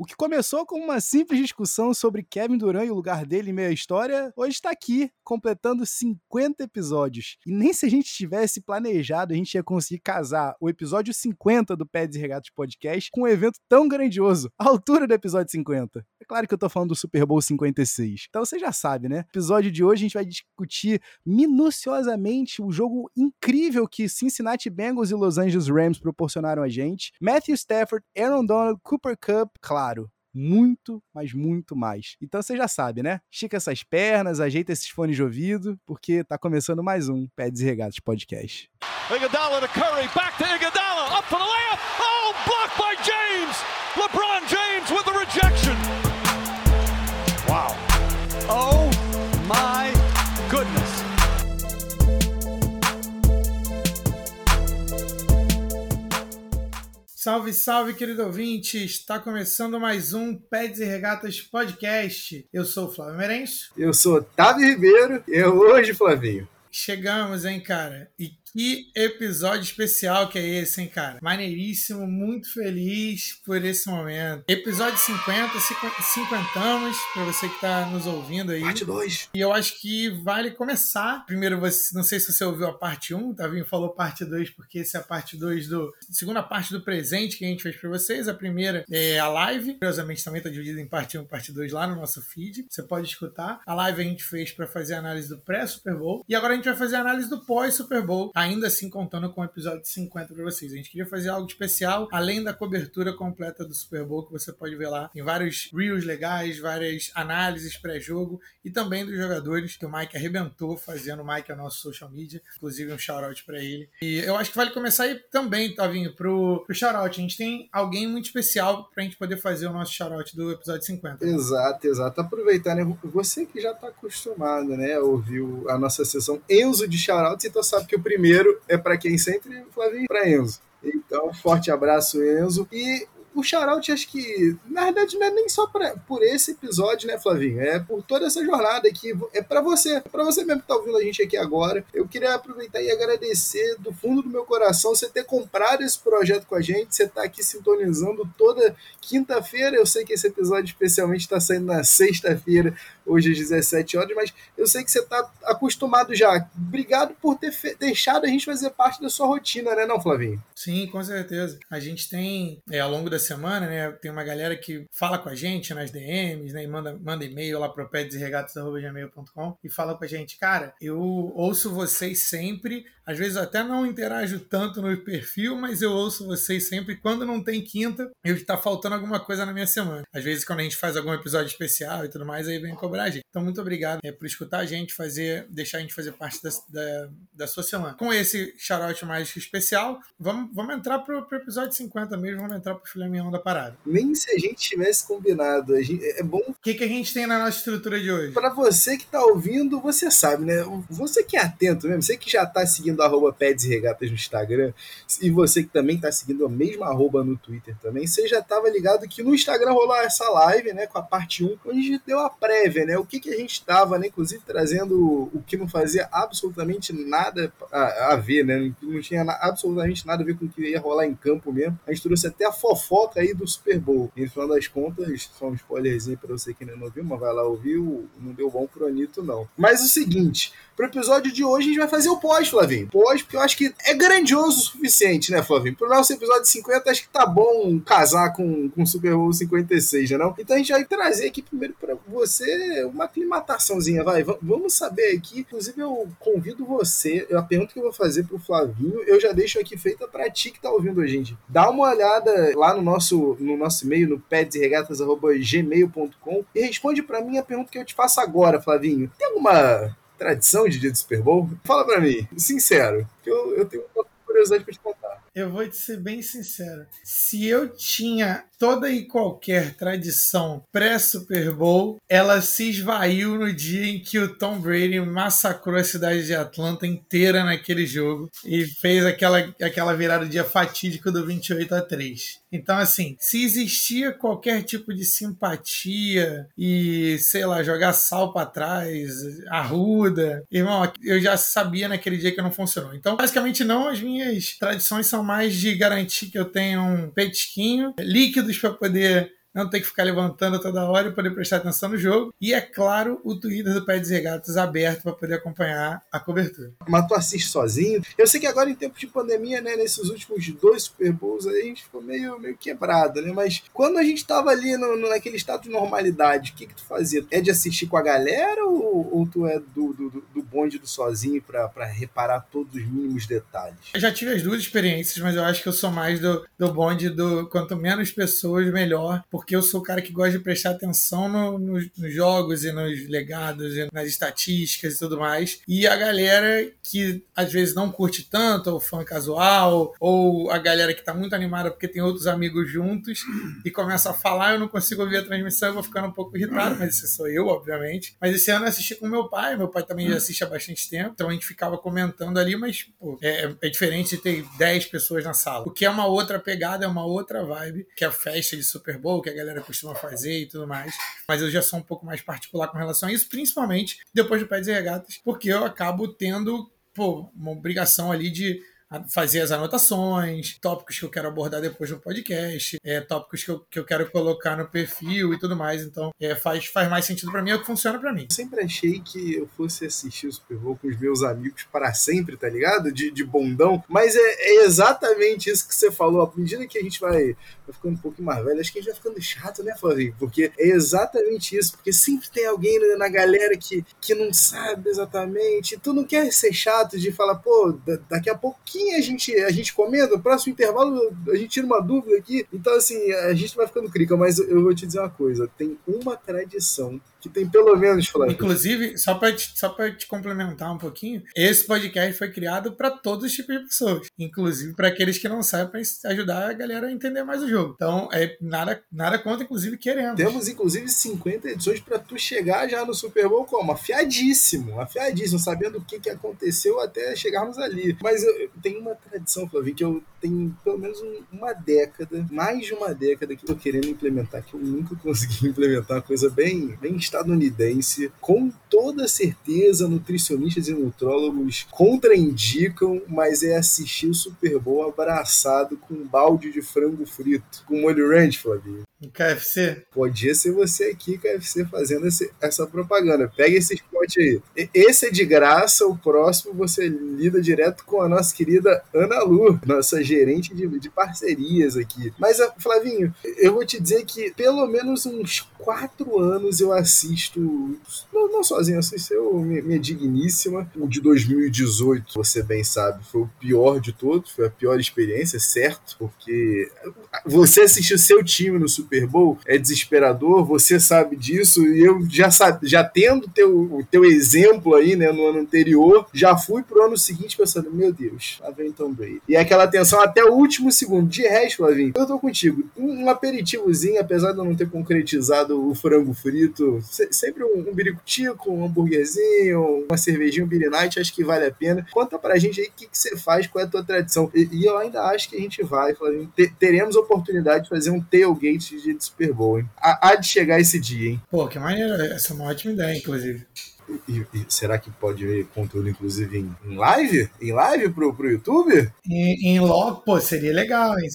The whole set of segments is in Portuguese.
O que começou com uma simples discussão sobre Kevin Durant e o lugar dele em meio à história, hoje está aqui, completando 50 episódios. E nem se a gente tivesse planejado, a gente ia conseguir casar o episódio 50 do Peds e Regatos Podcast com um evento tão grandioso, à altura do episódio 50. Claro que eu tô falando do Super Bowl 56. Então você já sabe, né? No episódio de hoje a gente vai discutir minuciosamente o jogo incrível que Cincinnati Bengals e Los Angeles Rams proporcionaram a gente. Matthew Stafford, Aaron Donald, Cooper Cup, claro, muito, mas muito mais. Então você já sabe, né? Estica essas pernas, ajeita esses fones de ouvido, porque tá começando mais um Pés e Regatos Podcast. Iguodala to Curry, back to Iguodala, up for the layup. Oh, blocked Salve, salve, querido ouvinte! Está começando mais um Peds e Regatas Podcast. Eu sou o Flávio Merenço. Eu sou Otávio Ribeiro e é hoje, Flavinho. Chegamos, hein, cara? E que episódio especial que é esse, hein, cara? Maneiríssimo, muito feliz por esse momento. Episódio 50, 50 anos, pra você que tá nos ouvindo aí. Parte 2. E eu acho que vale começar. Primeiro, você, não sei se você ouviu a parte 1, Tavinho falou parte 2, porque essa é a parte 2 do. Segunda parte do presente que a gente fez pra vocês. A primeira é a live. Curiosamente, também tá dividida em parte 1 e parte 2 lá no nosso feed. Você pode escutar. A live a gente fez para fazer a análise do pré-Super Bowl. E agora a gente vai fazer a análise do pós-Super Bowl ainda assim contando com o episódio 50 para vocês. A gente queria fazer algo especial, além da cobertura completa do Super Bowl, que você pode ver lá. Tem vários reels legais, várias análises pré-jogo e também dos jogadores, que o Mike arrebentou fazendo. O Mike é nosso social media, inclusive um shout-out para ele. E eu acho que vale começar aí também, Tavinho, pro, pro shout-out. A gente tem alguém muito especial pra gente poder fazer o nosso shout-out do episódio 50. Exato, exato. Aproveitar, né? Você que já tá acostumado, né, a ouvir a nossa sessão Enzo de shout-outs, então sabe que o primeiro primeiro é para quem sempre, Flavinho, para Enzo. Então, forte abraço, Enzo. E o shoutout, acho que, na verdade, não é nem só pra, por esse episódio, né, Flavinho? É por toda essa jornada aqui. É para você, é para você mesmo que tá ouvindo a gente aqui agora. Eu queria aproveitar e agradecer do fundo do meu coração você ter comprado esse projeto com a gente, você tá aqui sintonizando toda quinta-feira. Eu sei que esse episódio especialmente está saindo na sexta-feira, hoje às 17 horas, mas eu sei que você tá acostumado já. Obrigado por ter deixado a gente fazer parte da sua rotina, né, não, Flavinho? Sim, com certeza. A gente tem, é, ao longo da semana, né? Tem uma galera que fala com a gente nas DMs, né? E manda, manda e-mail lá pro pedesregatas.gmail.com e fala com a gente, cara, eu ouço vocês sempre, às vezes até não interajo tanto no perfil, mas eu ouço vocês sempre. Quando não tem quinta, eu tá faltando alguma coisa na minha semana. Às vezes, quando a gente faz algum episódio especial e tudo mais, aí vem cobrar a gente. Então, muito obrigado é, por escutar a gente, fazer, deixar a gente fazer parte da, da, da sua semana. Com esse shoutout mais especial, vamos, vamos entrar pro, pro episódio 50 mesmo, vamos entrar pro filé da parada. Nem se a gente tivesse combinado. Gente, é bom. O que, que a gente tem na nossa estrutura de hoje? Para você que tá ouvindo, você sabe, né? Você que é atento mesmo, você que já tá seguindo arroba Peds e Regatas no Instagram, e você que também tá seguindo a mesma arroba no Twitter também, você já tava ligado que no Instagram rolou essa live, né? Com a parte 1, onde a gente deu a prévia, né? O que, que a gente tava, né? Inclusive trazendo o que não fazia absolutamente nada a, a ver, né? Não tinha absolutamente nada a ver com o que ia rolar em campo mesmo. A gente trouxe até a fofoca aí do Super Bowl. E no final das contas, só um spoilerzinho pra você que ainda não viu, mas vai lá ouvir, não deu bom pro Anitta, não. Mas o seguinte, pro episódio de hoje a gente vai fazer o pós, Flavinho. Pós, porque eu acho que é grandioso o suficiente, né, Flavinho? Pro nosso episódio 50, acho que tá bom casar com, o Super Bowl 56, né não? Então a gente vai trazer aqui primeiro pra você uma aclimataçãozinha, vai. V vamos saber aqui. Inclusive, eu convido você, a pergunta que eu vou fazer pro Flavinho, eu já deixo aqui feita pra ti que tá ouvindo a gente. Dá uma olhada lá no nosso, no nosso e-mail, no pedsregatas.gmail.com e responde para mim a pergunta que eu te faço agora, Flavinho. Tem alguma tradição de dia do Super Bowl? Fala para mim, sincero, que eu, eu tenho uma curiosidade para te contar. Eu vou te ser bem sincero. Se eu tinha toda e qualquer tradição pré-Super Bowl, ela se esvaiu no dia em que o Tom Brady massacrou a cidade de Atlanta inteira naquele jogo e fez aquela, aquela virada dia fatídico do 28 a 3. Então, assim, se existia qualquer tipo de simpatia e, sei lá, jogar sal para trás, arruda, irmão, eu já sabia naquele dia que não funcionou. Então, basicamente, não, as minhas tradições são mais de garantir que eu tenha um petisquinho líquido para poder não ter que ficar levantando toda hora e poder prestar atenção no jogo. E é claro, o Twitter do Pé Regatas aberto para poder acompanhar a cobertura. Mas tu assiste sozinho? Eu sei que agora em tempo de pandemia, né, nesses últimos dois Super Bowls aí, a gente ficou meio, meio quebrado, né? Mas quando a gente tava ali no, no naquele estado de normalidade, o que que tu fazia? É de assistir com a galera ou, ou tu é do, do, do bonde do sozinho para reparar todos os mínimos detalhes? Eu já tive as duas experiências, mas eu acho que eu sou mais do, do bonde do quanto menos pessoas, melhor, porque eu sou o cara que gosta de prestar atenção no, no, nos jogos e nos legados e nas estatísticas e tudo mais. E a galera que às vezes não curte tanto, ou fã casual, ou a galera que tá muito animada porque tem outros amigos juntos e começa a falar, eu não consigo ouvir a transmissão, eu vou ficando um pouco irritado, mas esse sou eu, obviamente. Mas esse ano eu assisti com meu pai, meu pai também já assiste há bastante tempo, então a gente ficava comentando ali, mas pô, é, é diferente de ter 10 pessoas na sala. O que é uma outra pegada, é uma outra vibe, que é a festa de Super Bowl, que a galera costuma fazer e tudo mais. Mas eu já sou um pouco mais particular com relação a isso, principalmente depois do Pé de Regatas, porque eu acabo tendo pô, uma obrigação ali de fazer as anotações, tópicos que eu quero abordar depois no podcast, é, tópicos que eu, que eu quero colocar no perfil e tudo mais. Então, é, faz, faz mais sentido para mim, é o que funciona para mim. Sempre achei que eu fosse assistir o Super Bowl com os meus amigos para sempre, tá ligado? De, de bondão. Mas é, é exatamente isso que você falou. À medida que a gente vai, vai ficando um pouquinho mais velho, acho que a gente vai ficando chato, né, Flavinho? Porque é exatamente isso. Porque sempre tem alguém na galera que, que não sabe exatamente. Tu não quer ser chato de falar, pô, daqui a pouquinho pouquinho a gente, a gente comenta, no próximo intervalo a gente tira uma dúvida aqui. Então, assim, a gente vai ficando crica, mas eu vou te dizer uma coisa: tem uma tradição que tem pelo menos, Flávio. Inclusive, só para te, só te complementar um pouquinho, esse podcast foi criado para todos os tipos de pessoas, inclusive para aqueles que não sabem, para ajudar a galera a entender mais o jogo. Então, é nada, nada contra, inclusive, querendo. Temos, inclusive, 50 edições para tu chegar já no Super Bowl como? Afiadíssimo, afiadíssimo, sabendo o que, que aconteceu até chegarmos ali. Mas eu, tem uma tradição, Flávio, que eu tenho pelo menos uma década, mais de uma década que eu tô querendo implementar, que eu nunca consegui implementar, uma coisa bem, bem estadunidense, com toda certeza nutricionistas e nutrólogos contraindicam, mas é assistir o Super Bowl abraçado com um balde de frango frito, com molho ranch, Flavinho. KFC? Podia ser você aqui, KFC, fazendo esse, essa propaganda. Pega esse spot aí. Esse é de graça, o próximo você lida direto com a nossa querida Ana Lu, nossa gerente de, de parcerias aqui. Mas, Flavinho, eu vou te dizer que pelo menos uns quatro anos eu assisto, não, não sozinho, assisto eu, minha, minha digníssima. O de 2018, você bem sabe, foi o pior de todos, foi a pior experiência, certo? Porque você assistiu seu time no Super Super Bowl é desesperador, você sabe disso, e eu já já tendo teu, o teu exemplo aí, né, no ano anterior, já fui pro ano seguinte pensando, meu Deus, lá vem Tom Brady. E aquela tensão até o último segundo. De resto, Flavinho, eu tô contigo. Um, aperitivozinho, apesar de eu não ter concretizado o frango frito, sempre um, um biricutico, um hambúrguerzinho, uma cervejinha, um night, acho que vale a pena. Conta pra gente aí o que, você faz, qual é a tua tradição. E, e eu ainda acho que a gente vai, Flavinho, teremos oportunidade de fazer um tailgate de Super Bowl, hein? Há, de chegar esse dia, hein? Pô, que maneiro. Essa é uma ótima ideia, inclusive. E, e, será que pode ver conteúdo, inclusive, em, em, live? Em live pro, pro YouTube? Em, em logo, pô, seria legal, hein?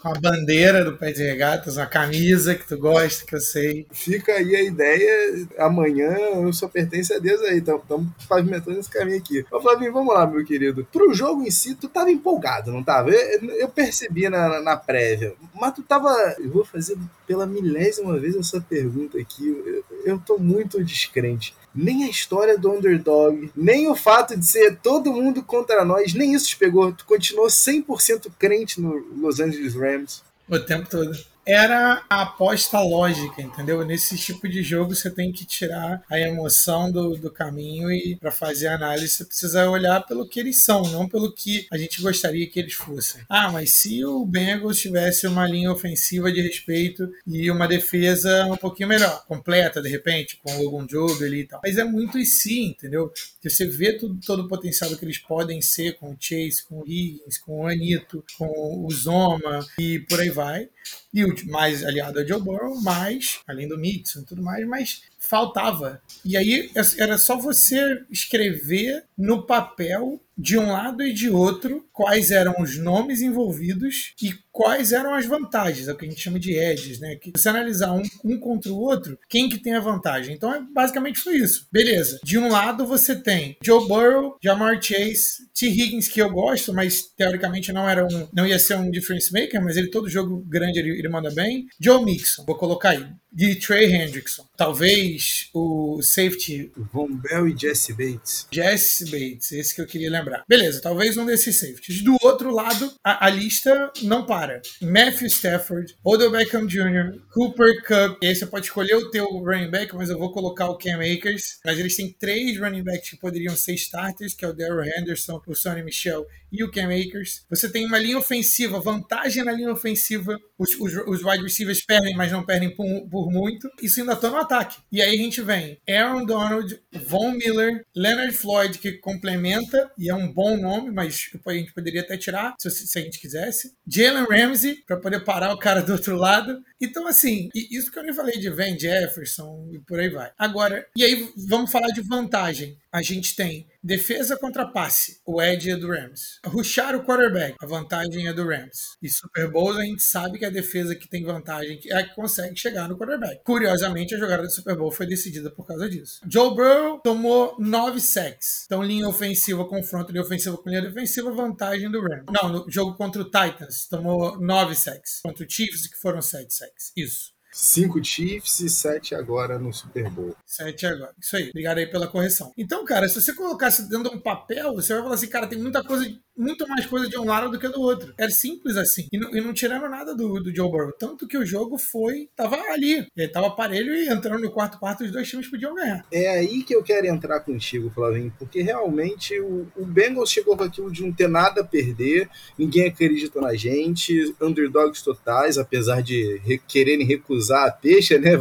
Com a bandeira do Pé de Regatas, uma camisa que tu gosta, que eu sei. Fica aí a ideia. Amanhã eu só pertence a Deus aí. Estamos pavimentando esse caminho aqui. Ô, Flavinho, vamos lá, meu querido. Pro jogo em si, tu tava empolgado, não tava? Eu, eu percebi na, na prévia. Mas tu tava. Eu vou fazer pela milésima vez essa pergunta aqui. Eu, eu tô muito descrente nem a história do underdog, nem o fato de ser todo mundo contra nós, nem isso te pegou. Tu continuou 100% crente no Los Angeles Rams. O tempo todo era a aposta lógica, entendeu? Nesse tipo de jogo você tem que tirar a emoção do, do caminho e para fazer a análise você precisa olhar pelo que eles são, não pelo que a gente gostaria que eles fossem. Ah, mas se o Bengals tivesse uma linha ofensiva de respeito e uma defesa um pouquinho melhor, completa de repente, com o Logan Job ali e tal. Mas é muito e sim, entendeu? Você vê tudo, todo o potencial que eles podem ser com o Chase, com o Higgins, com o Anito, com o Zoma e por aí vai. E o mais aliado a Joe Burrow, mais, além do Mixon e tudo mais, mas faltava. E aí era só você escrever no papel de um lado e de outro quais eram os nomes envolvidos e quais eram as vantagens, é o que a gente chama de edges, né? Que você analisar um, um contra o outro, quem que tem a vantagem. Então, é, basicamente foi isso. Beleza. De um lado você tem Joe Burrow, Jamar Chase, T. Higgins, que eu gosto, mas teoricamente não era um, não ia ser um difference maker, mas ele todo jogo grande ele, ele manda bem. Joe Mixon, vou colocar aí. De Trey Hendrickson. Talvez o safety. Von Bell e Jesse Bates. Jesse Bates, esse que eu queria lembrar. Beleza, talvez um desses safeties. Do outro lado, a, a lista não para. Matthew Stafford, Odell Beckham Jr., Cooper Cup. E aí você pode escolher o teu running back, mas eu vou colocar o Cam Akers. Mas eles têm três running backs que poderiam ser starters, que é o Daryl Henderson, o Sonny Michel e o Cam Akers. Você tem uma linha ofensiva, vantagem na linha ofensiva. Os, os, os wide receivers perdem, mas não perdem por, por muito. Isso ainda tá no ataque. E aí a gente vem Aaron Donald, Von Miller, Leonard Floyd, que complementa, e é um bom nome, mas a gente poderia até tirar, se, se a gente quisesse. Jalen Ramsey, para poder parar o cara do outro lado. Então, assim, isso que eu nem falei de Van Jefferson e por aí vai. Agora, e aí vamos falar de vantagem. A gente tem defesa contra passe, o edge é do Rams. Rushar o quarterback, a vantagem é do Rams. E Super Bowl a gente sabe que a defesa que tem vantagem é a que consegue chegar no quarterback. Curiosamente, a jogada do Super Bowl foi decidida por causa disso. Joe Burrow tomou 9 sacks. Então, linha ofensiva, confronto de ofensiva com linha defensiva, vantagem do Rams. Não, no jogo contra o Titans, tomou 9 sacks. Contra o Chiefs, que foram 7 sacks. Isso. Cinco Chiefs e sete agora no Super Bowl. Sete agora. Isso aí. Obrigado aí pela correção. Então, cara, se você colocasse dentro de um papel, você vai falar assim, cara, tem muita coisa muito mais coisa de um lado do que do outro. Era simples assim. E não, e não tiraram nada do, do Joe Burrow. Tanto que o jogo foi. Tava ali. Ele tava parelho e entrando no quarto quarto, os dois times podiam ganhar. É aí que eu quero entrar contigo, Flavinho, porque realmente o, o Bengals chegou com aquilo de não ter nada a perder, ninguém acredita na gente, underdogs totais, apesar de re, quererem recusar a peixe, né?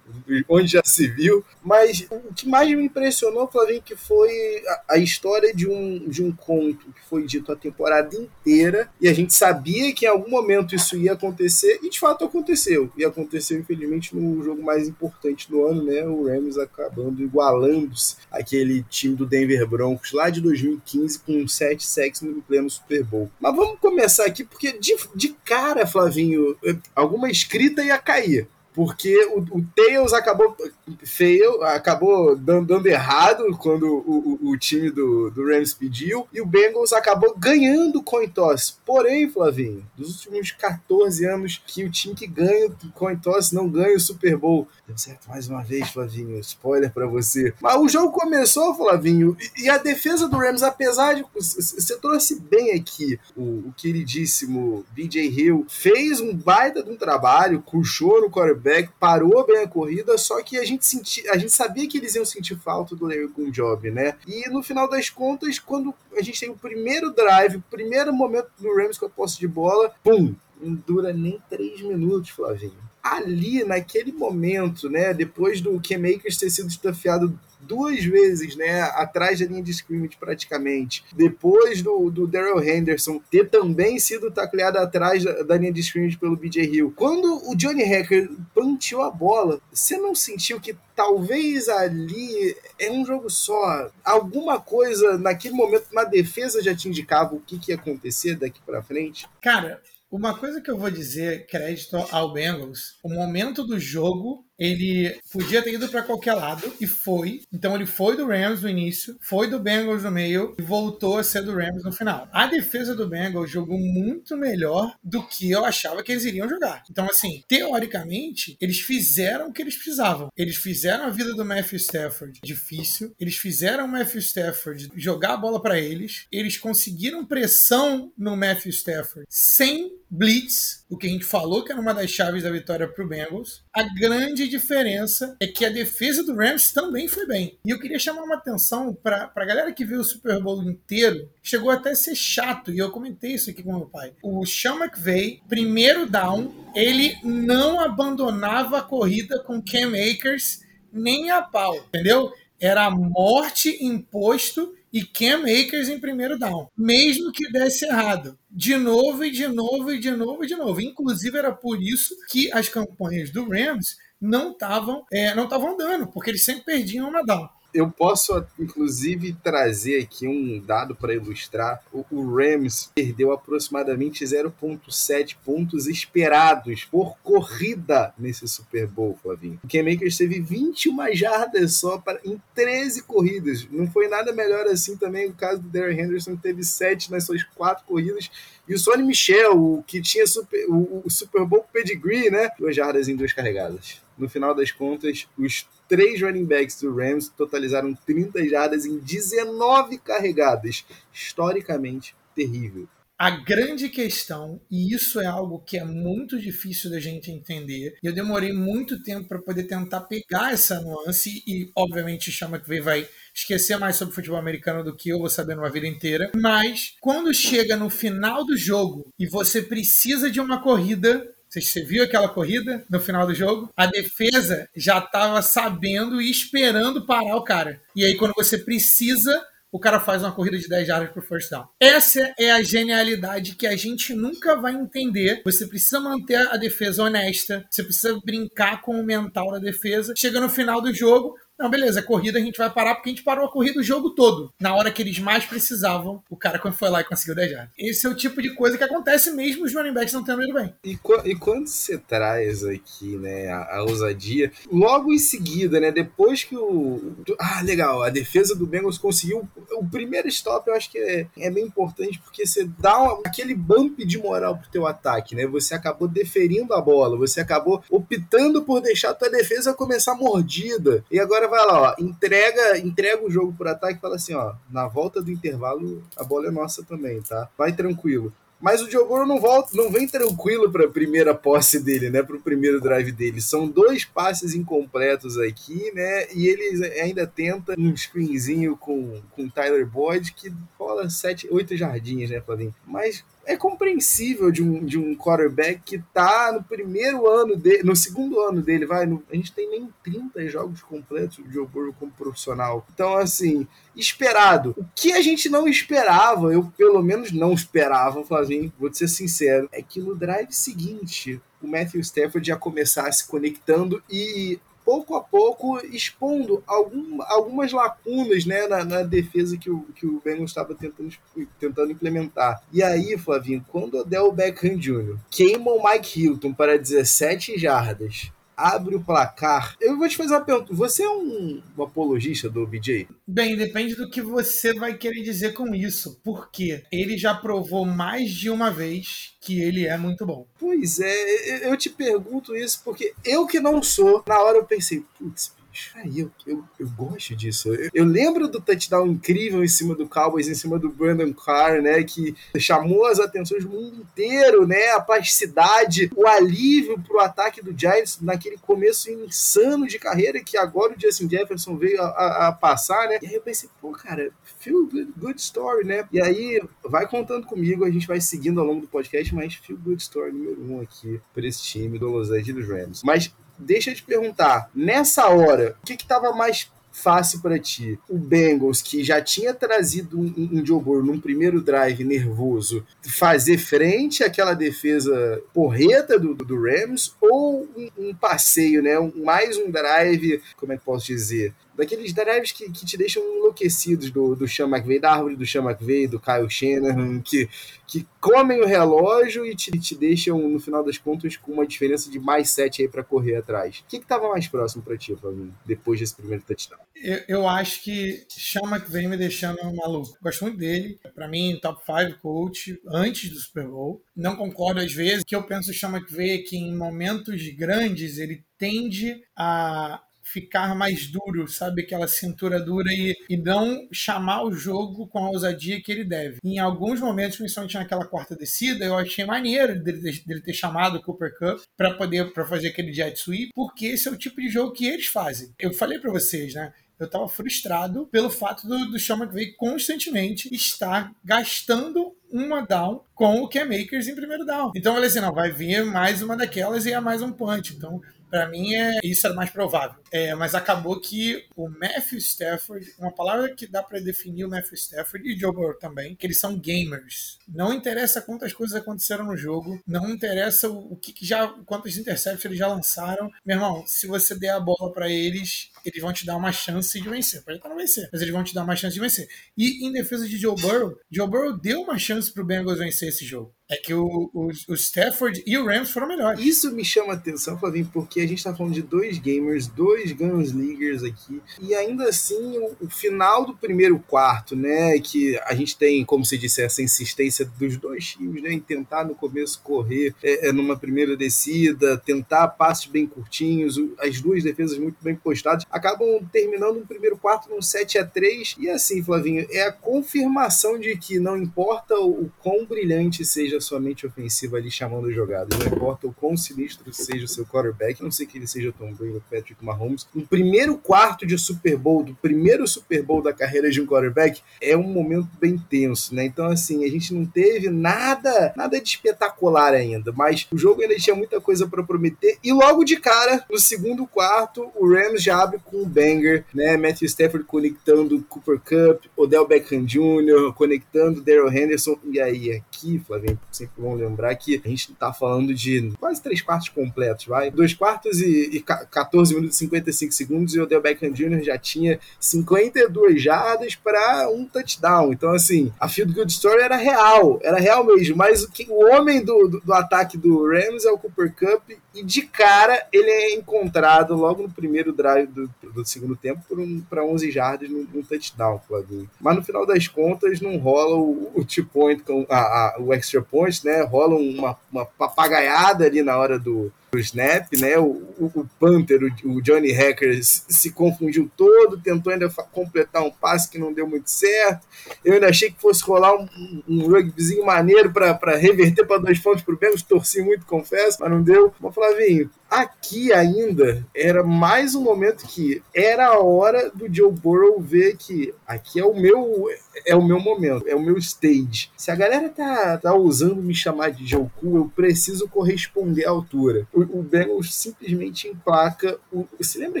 Onde já se viu. Mas o que mais me impressionou, Flavinho, que foi a, a história de um, de um conto que foi de a temporada inteira e a gente sabia que em algum momento isso ia acontecer e de fato aconteceu. E aconteceu, infelizmente, no jogo mais importante do ano, né? O Rams acabando igualando-se aquele time do Denver Broncos lá de 2015 com sete sacks no pleno Super Bowl. Mas vamos começar aqui porque de, de cara, Flavinho, alguma escrita ia cair porque o, o Tails acabou feio, acabou dando, dando errado quando o, o, o, time do, do Rams pediu, e o Bengals acabou ganhando o coin toss. Porém, Flavinho, dos últimos 14 anos que o time que ganha o coin toss não ganha o Super Bowl. Deu certo mais uma vez, Flavinho, spoiler para você. Mas o jogo começou, Flavinho, e, e a defesa do Rams, apesar de você trouxe bem aqui o, o queridíssimo BJ Hill, fez um baita de um trabalho, puxou no quarterback quarterback, parou bem a corrida, só que a gente, senti, a gente sabia que eles iam sentir falta do Larry Job, né? E no final das contas, quando a gente tem o primeiro drive, o primeiro momento do Rams com a posse de bola, pum, não dura nem três minutos, Flavinho ali, naquele momento, né, depois do K-Makers ter sido desafiado duas vezes, né, atrás da linha de scrimmage praticamente, depois do, do Daryl Henderson ter também sido tacleado atrás da, da, linha de scrimmage pelo BJ Hill, quando o Johnny Hacker planteou a bola, você não sentiu que talvez ali é um jogo só, alguma coisa naquele momento na defesa já te indicava o que, que ia acontecer daqui para frente? Cara, uma coisa que eu vou dizer, crédito ao Bengals, o momento do jogo ele podia ter ido para qualquer lado e foi. Então ele foi do Rams no início, foi do Bengals no meio e voltou a ser do Rams no final. A defesa do Bengals jogou muito melhor do que eu achava que eles iriam jogar. Então, assim, teoricamente, eles fizeram o que eles precisavam. Eles fizeram a vida do Matthew Stafford difícil, eles fizeram o Matthew Stafford jogar a bola para eles, eles conseguiram pressão no Matthew Stafford sem blitz, o que a gente falou que era uma das chaves da vitória para o Bengals. A grande diferença é que a defesa do Rams também foi bem. E eu queria chamar uma atenção para a galera que viu o Super Bowl inteiro, chegou até a ser chato, e eu comentei isso aqui com meu pai. O Sean McVay, primeiro down, ele não abandonava a corrida com Cam Akers nem a pau, entendeu? Era morte imposto e Cam Akers em primeiro down, mesmo que desse errado. De novo e de novo e de novo e de novo. Inclusive era por isso que as campanhas do Rams não estavam é, não estavam andando, porque eles sempre perdiam uma down eu posso, inclusive, trazer aqui um dado para ilustrar. O, o, Rams perdeu aproximadamente 0,7 pontos esperados por corrida nesse Super Bowl, Flavinho. O Cam Makers teve 21 jardas só em 13 corridas. Não foi nada melhor assim também o caso do Darren Henderson, teve 7 nas suas 4 corridas. E o Sonny Michel, o que tinha super, o, o Super Bowl pedigree, né? Duas jardas em duas carregadas. No final das contas, os três running backs do Rams totalizaram 30 jardas em 19 carregadas. Historicamente terrível. A grande questão, e isso é algo que é muito difícil da gente entender, eu demorei muito tempo para poder tentar pegar essa nuance, e obviamente chama que vai esquecer mais sobre futebol americano do que eu vou saber numa vida inteira, mas quando chega no final do jogo e você precisa de uma corrida, você viu aquela corrida no final do jogo? A defesa já estava sabendo e esperando parar o cara. E aí, quando você precisa, o cara faz uma corrida de 10 jardas pro first down. Essa é a genialidade que a gente nunca vai entender. Você precisa manter a defesa honesta, você precisa brincar com o mental da defesa. Chega no final do jogo, não, beleza, a corrida a gente vai parar porque a gente parou a corrida o jogo todo. Na hora que eles mais precisavam, o cara foi lá e conseguiu 10 jardas. Esse é o tipo de coisa que acontece mesmo os running backs não tendo ido bem. E, e quando você traz aqui, né, a, a, ousadia, logo em seguida, né, depois que o... Ah, legal, a defesa do Bengals conseguiu o primeiro stop, eu acho que é, é bem importante porque você dá uma, aquele bump de moral pro teu ataque, né? Você acabou deferindo a bola, você acabou optando por deixar a tua defesa começar mordida. E agora vai lá, ó, entrega, entrega o jogo por ataque e fala assim, ó, na volta do intervalo a bola é nossa também, tá? Vai tranquilo. Mas o Burrow não volta, não vem tranquilo para a primeira posse dele, né? Para o primeiro drive dele. São dois passes incompletos aqui, né? E ele ainda tenta um screenzinho com com Tyler Boyd que rola sete, oito jardinhas, né, Flavinho? Mas é compreensível de um, de um quarterback que tá no primeiro ano dele, no segundo ano dele, vai, no, a gente tem nem 30 jogos completos de Joe Burrow como profissional. Então, assim, esperado. O que a gente não esperava, eu pelo menos não esperava, Flavinho, vou te ser sincero, é que no drive seguinte o Matthew Stafford já começasse conectando e pouco a pouco expondo algum, algumas lacunas né, na, na, defesa que o, que o Bengals estava tentando, tentando implementar. E aí, Flavinho, quando o Del Beckham Jr. queima o Mike Hilton para 17 jardas abre o placar. Eu vou te fazer uma pergunta. Você é um, um, apologista do BJ? Bem, depende do que você vai querer dizer com isso. Porque ele já provou mais de uma vez que ele é muito bom. Pois é, eu te pergunto isso porque eu que não sou, na hora eu pensei, putz, Aí eu, eu, eu gosto disso. Eu, eu, lembro do touchdown incrível em cima do Cowboys, em cima do Brandon Carr, né? Que chamou as atenções do mundo inteiro, né? A plasticidade, o alívio pro ataque do Giants naquele começo insano de carreira que agora o Justin Jefferson veio a, a, a passar, né? E aí eu pensei, pô, cara, feel good, good story, né? E aí vai contando comigo, a gente vai seguindo ao longo do podcast, mas feel good story número um aqui para esse time do Los Angeles Rams. Mas deixa eu te perguntar, nessa hora, o que estava mais fácil para ti? O Bengals, que já tinha trazido um, um num primeiro drive nervoso, fazer frente àquela defesa porreta do, do Rams, ou um, um passeio, né? Um, mais um drive, como é que posso dizer? Daqueles drives que, que te deixam enlouquecidos do, do Sean McVay, da árvore do Sean McVay, do Kyle Shanahan, que, que comem o relógio e te, te deixam, no final das contas, com uma diferença de mais sete aí para correr atrás. O que estava mais próximo para ti, Flavinho, depois desse primeiro touchdown? Eu, eu acho que Sean McVay me deixando maluco. Gosto muito dele. Para mim, top 5 coach antes do Super Bowl. Não concordo às vezes. O que eu penso do Sean McVay é que em momentos grandes ele tende a ficar mais duro, sabe? Aquela cintura dura e, e não chamar o jogo com a ousadia que ele deve. Em alguns momentos, principalmente naquela quarta descida, eu achei maneiro dele, dele ter chamado o Cooper Cup para poder para fazer aquele jet sweep, porque esse é o tipo de jogo que eles fazem. Eu falei para vocês, né? eu estava frustrado pelo fato do, do Sean McVay constantemente estar gastando uma down com o Cam Makers em primeiro down. Então eu falei assim, não, vai vir mais uma daquelas e é mais um punch. Então Para mim, é, isso era mais provável. É, mas acabou que o Matthew Stafford, uma palavra que dá para definir o Matthew Stafford e Joe Burrow também, que eles são gamers. Não interessa quantas coisas aconteceram no jogo, não interessa o, o que, que, já, quantas intercepts eles já lançaram. Meu irmão, se você der a bola para eles, eles vão te dar uma chance de vencer. Pode até não vencer, mas eles vão te dar uma chance de vencer. E em defesa de Joe Burrow, Joe Burrow deu uma chance pro Bengals vencer esse jogo. É que o, o, o, Stafford e o Rams foram melhores. Isso me chama atenção, Flavinho, porque a gente tá falando de dois gamers, dois Gunsligers aqui, e ainda assim o, o, final do primeiro quarto, né, que a gente tem, como se disse, essa insistência dos dois times, né, em tentar no começo correr é, é numa primeira descida, tentar passes bem curtinhos, as duas defesas muito bem postadas, acabam terminando o primeiro quarto num 7 a 3 e assim, Flavinho, é a confirmação de que não importa o quão brilhante seja a sua mente ofensiva ali chamando jogadas, não importa o quão sinistro seja o seu quarterback, não sei que ele seja Tom Brady ou Patrick Mahomes, no primeiro quarto de Super Bowl, do primeiro Super Bowl da carreira de um quarterback, é um momento bem tenso, né? Então, assim, a gente não teve nada, nada de espetacular ainda, mas o jogo ainda tinha muita coisa para prometer e logo de cara, no segundo quarto, o Rams já abre com um banger, né? Matthew Stafford conectando Cooper Cup, Odell Beckham Jr., conectando Daryl Henderson. E aí, aqui, Flavinho, sempre vão lembrar que a gente tá falando de quase três quartos completos, vai? Dois quartos e, e 14 minutos e 55 segundos, e o Odell Beckham Jr. já tinha 52 jardas para um touchdown. Então, assim, a Field Good Story era real, era real mesmo. Mas o, que, o homem do, do, do ataque do Rams é o Cooper Cup, e de cara ele é encontrado logo no primeiro drive do, do segundo tempo para um, 11 jardas no, no touchdown, Flavinho. Mas no final das contas não rola o, o two point, com, a, a, o extra point, né? Rola uma, uma papagaiada ali na hora do, o snap, né? O, o, o Panther, o, o, Johnny Hacker, se confundiu todo, tentou ainda completar um passe que não deu muito certo. Eu ainda achei que fosse rolar um, um rugbyzinho maneiro para reverter para dois pontos para o Bengals, torci muito, confesso, mas não deu. Mas Flavinho, aqui ainda era mais um momento que era a hora do Joe Burrow ver que aqui é o meu é o meu momento, é o meu stage. Se a galera tá, tá ousando me chamar de Joe Cool, eu preciso corresponder à altura. O, o Bengals simplesmente emplaca. O, você lembra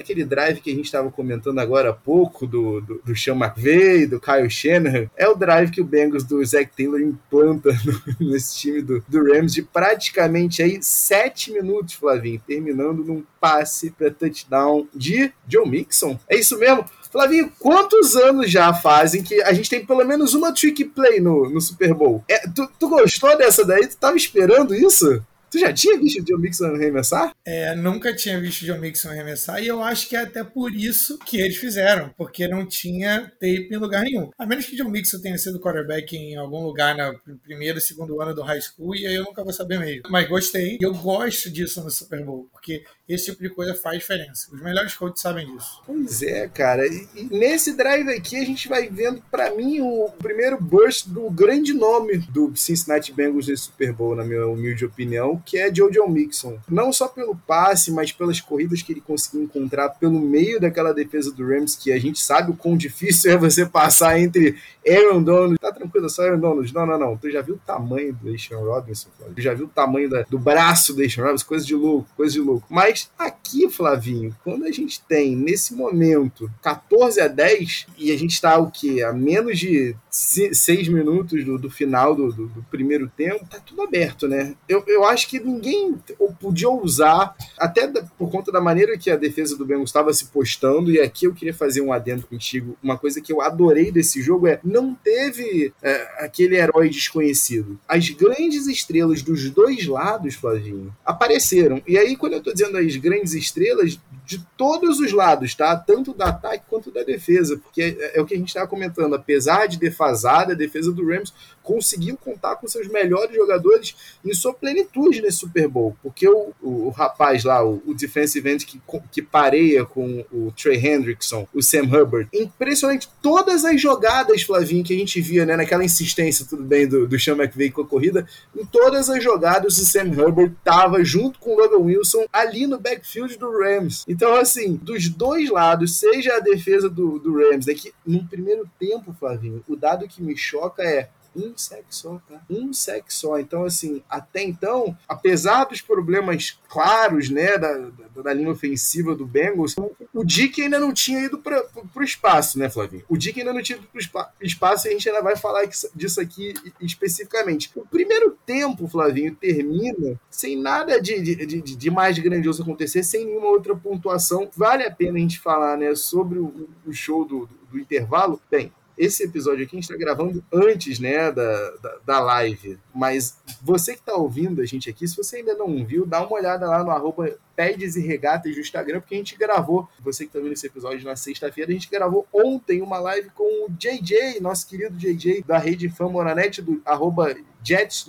aquele drive que a gente estava comentando agora há pouco do, do, do Sean McVay, do Kyle Shanahan? É o drive que o Bengals do Zach Taylor implanta no, nesse time do, do Rams de praticamente aí sete minutos, Flavinho terminando num passe para touchdown de Joe Mixon. É isso mesmo? Flavinho, quantos anos já fazem que a gente tem pelo menos uma trick play no, no Super Bowl? É, tu, tu gostou dessa daí? Tu tava esperando isso? Tu já tinha visto o John Mixon arremessar? É, nunca tinha visto o John Mixon arremessar e eu acho que é até por isso que eles fizeram, porque não tinha tape em lugar nenhum. A menos que John Mixon tenha sido quarterback em algum lugar no primeiro, segundo ano do high school e aí eu nunca vou saber mesmo. Mas gostei e eu gosto disso no Super Bowl, porque esse tipo de coisa faz diferença. Os melhores coaches sabem disso. Pois é, cara. E, e nesse drive aqui a gente vai vendo, para mim, o primeiro burst do grande nome do Cincinnati Bengals nesse Super Bowl, na minha humilde opinião, que é Joe Mixon. Não só pelo passe, mas pelas corridas que ele conseguiu encontrar pelo meio daquela defesa do Rams, que a gente sabe o quão difícil é você passar entre Aaron Donald. Tá tranquilo, só Aaron Donald. Não, não, não. Tu já viu o tamanho do Deshaun Robinson? Tu já viu o tamanho da, do braço do Deshaun Robinson? Coisa de louco, coisa de louco. Mas aqui, Flavinho, quando a gente tem nesse momento 14 a 10 e a gente está o que? A menos de 6 minutos do, do final do, do, do, primeiro tempo, tá tudo aberto, né? Eu, eu acho que ninguém podia ousar, até por conta da maneira que a defesa do Bengals estava se postando, e aqui eu queria fazer um adendo contigo. Uma coisa que eu adorei desse jogo é não teve é, aquele herói desconhecido. As grandes estrelas dos dois lados, Flavinho, apareceram. E aí, quando eu tô dizendo as grandes estrelas de todos os lados, tá? Tanto do ataque quanto da defesa, porque é, é o que a gente estava comentando. Apesar de defasada, a defesa do Rams conseguiu contar com seus melhores jogadores em sua plenitude nesse Super Bowl, porque o, o, o rapaz lá, o, o defensive end que, que pareia com o Trey Hendrickson, o Sam Hubbard, impressionante. Todas as jogadas, Flavinho, que a gente via, né, naquela insistência, tudo bem, do, do Sean McVay com a corrida, em todas as jogadas o Sam Hubbard estava junto com o Logan Wilson ali no backfield do Rams. Então, assim, dos dois lados, seja a defesa do, do Rams, é que no primeiro tempo, Flavinho, o dado que me choca é Um sec só, tá? Um sec só. Então, assim, até então, apesar dos problemas claros, né, da, da, da linha ofensiva do Bengals, o, o Dick ainda não tinha ido para o espaço, né, Flavinho? O Dick ainda não tinha ido para o espaço e a gente ainda vai falar disso aqui especificamente. O primeiro tempo, Flavinho, termina sem nada de, de, de, de mais grandioso acontecer, sem nenhuma outra pontuação. Vale a pena a gente falar, né, sobre o, o show do, do, do intervalo? Bem, esse episódio aqui a gente está gravando antes né, da, da, da, live. Mas você que está ouvindo a gente aqui, se você ainda não viu, dá uma olhada lá no arroba Pedes e Regatas do Instagram, porque a gente gravou, você que está vendo esse episódio na sexta-feira, a gente gravou ontem uma live com o JJ, nosso querido JJ, da rede Famoranet, do arroba Jets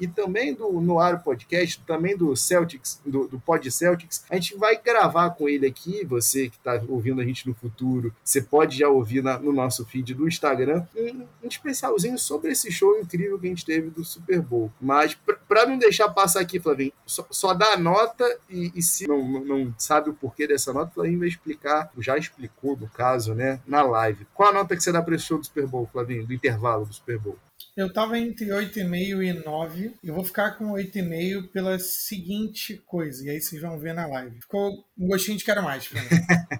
e também do No Ar Podcast, também do Celtics, do, do Pod Celtics. A gente vai gravar com ele aqui. Você que está ouvindo a gente no futuro, você pode já ouvir na, no nosso feed do Instagram um, um, especialzinho sobre esse show incrível que a gente teve do Super Bowl. Mas para não deixar passar aqui, Flavinho, só, só dá a nota e, e se não, não sabe o porquê dessa nota, Flavinho vai explicar, já explicou no caso, né, na live. Qual a nota que você dá para esse show do Super Bowl, Flavinho, do intervalo do Super Bowl? Eu tava entre 8,5 e 9. Eu vou ficar com 8,5 pela seguinte coisa. E aí vocês vão ver na live. Ficou um gostinho de quero mais pra mim.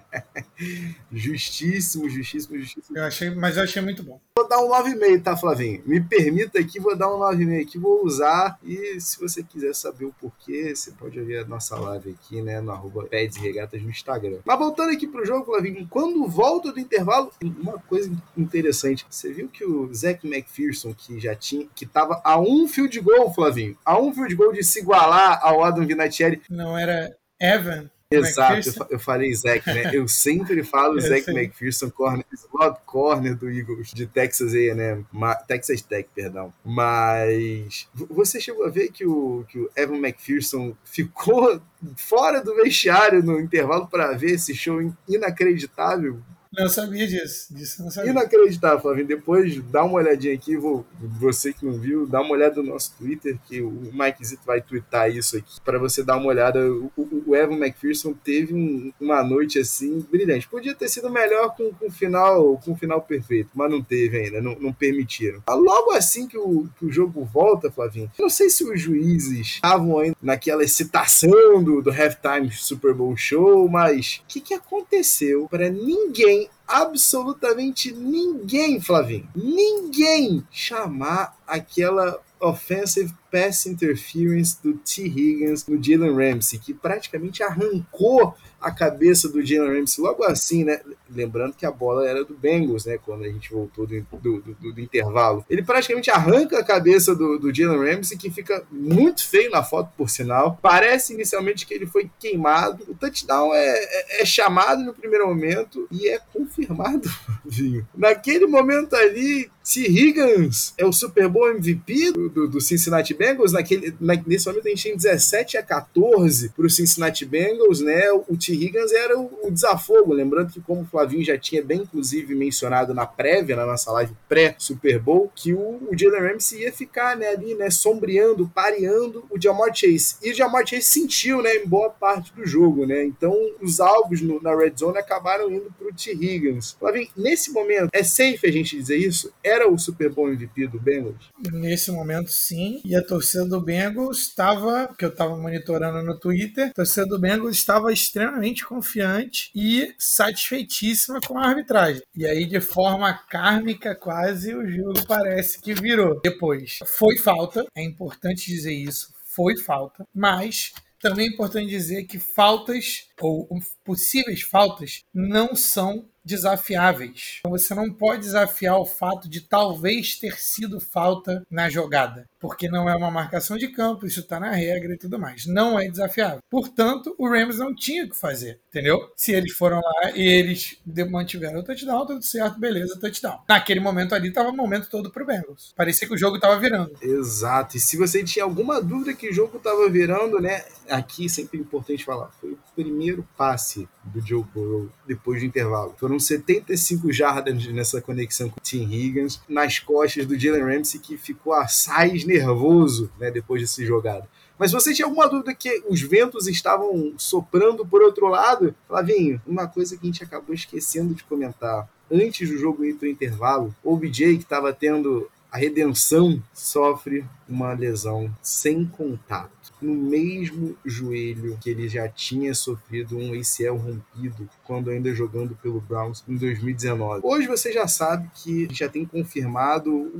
justíssimo, justíssimo, justíssimo. Eu achei, mas eu achei muito bom. Vou dar um 9,5, tá, Flavinho? Me permita aqui, vou dar um 9,5 aqui, vou usar. E se você quiser saber o porquê, você pode ver a nossa live aqui, né, no arroba Peds Regatas no Instagram. Mas voltando aqui pro jogo, Flavinho, quando volta do intervalo, uma coisa interessante. Você viu que o Zach McPherson, que já tinha, que tava a um fio de gol, Flavinho, a um fio de gol de se igualar ao Adam Vinatieri. Não era Evan? Exato, eu, eu falei Zach, né? Eu sempre falo Zach McPherson, corner, slot corner do Eagles, de Texas A&M, Texas Tech, perdão. Mas você chegou a ver que o, que o Evan McPherson ficou fora do vestiário no intervalo para ver esse show inacreditável não sabia disso. disso não sabia. Inacreditável, Flavinho. Depois dá uma olhadinha aqui, vou, você que não viu, dá uma olhada no nosso Twitter, que o Mike Zito vai twittar isso aqui, para você dar uma olhada. O, o Evan McPherson teve um, uma noite assim brilhante. Podia ter sido melhor com, com, final, com o final perfeito, mas não teve ainda, não, não permitiram. Logo assim que o, que o jogo volta, Flavinho, não sei se os juízes estavam ainda naquela excitação do, do halftime Super Bowl show, mas o que, que aconteceu para ninguém absolutamente ninguém, Flavinho, ninguém chamar aquela offensive pass interference do T. Higgins no Jalen Ramsey, que praticamente arrancou a cabeça do Jalen Ramsey logo assim, né? Lembrando que a bola era do Bengals, né? Quando a gente voltou do, do, do, do intervalo. Ele praticamente arranca a cabeça do, do Jalen Ramsey, que fica muito feio na foto, por sinal. Parece inicialmente que ele foi queimado. O touchdown é, é, é chamado no primeiro momento e é confirmado, Vinho. Naquele momento ali, T. Higgins é o Super Bowl MVP do, do, Cincinnati Bengals. Naquele, na, nesse momento a gente tem 17 a 14 para o Cincinnati Bengals, né? O T. Higgins era o, o, desafogo. Lembrando que, como o Flavinho já tinha bem, inclusive, mencionado na prévia, na nossa live pré-Super Bowl, que o, o Jalen Ramsey ia ficar né, ali, né, sombreando, pareando o Jamar Chase. E o Jamar Chase sentiu, né, em boa parte do jogo, né? Então, os alvos no, na Red Zone acabaram indo para o T. Higgins. Flavinho, nesse momento, é safe a gente dizer isso? Era o Super Bowl MVP do Bengals? Nesse momento, sim. E a torcida do Bengals estava, que eu estava monitorando no Twitter, a torcida do Bengals estava extremamente confiante e satisfeitíssima com a arbitragem. E aí, de forma kármica, quase o jogo parece que virou. Depois, foi falta, é importante dizer isso, foi falta, mas também é importante dizer que faltas ou possíveis faltas não são desafiáveis. Então, você não pode desafiar o fato de talvez ter sido falta na jogada, porque não é uma marcação de campo, isso está na regra e tudo mais. Não é desafiável. Portanto, o Rams não tinha o que fazer, entendeu? Se eles foram lá e eles mantiveram o touchdown, tudo certo, beleza, touchdown. Naquele momento ali estava o momento todo pro Bengals. Parecia que o jogo estava virando. Exato. E se você tinha alguma dúvida que o jogo estava virando, né? Aqui sempre é importante falar, foi o primeiro passe do Joe Burrow depois do intervalo. Foram 75 jardas nessa conexão com o Tim Higgins, nas costas do Jalen Ramsey, que ficou assaz nervoso né, depois dessa jogada. Mas você tinha alguma dúvida que os ventos estavam soprando por outro lado, Flavinho, uma coisa que a gente acabou esquecendo de comentar. Antes do jogo ir para o intervalo, o BJ, que estava tendo a redenção sofre uma lesão sem contato no mesmo joelho que ele já tinha sofrido um ACL rompido quando ainda jogando pelo Browns em 2019. Hoje você já sabe que já tem confirmado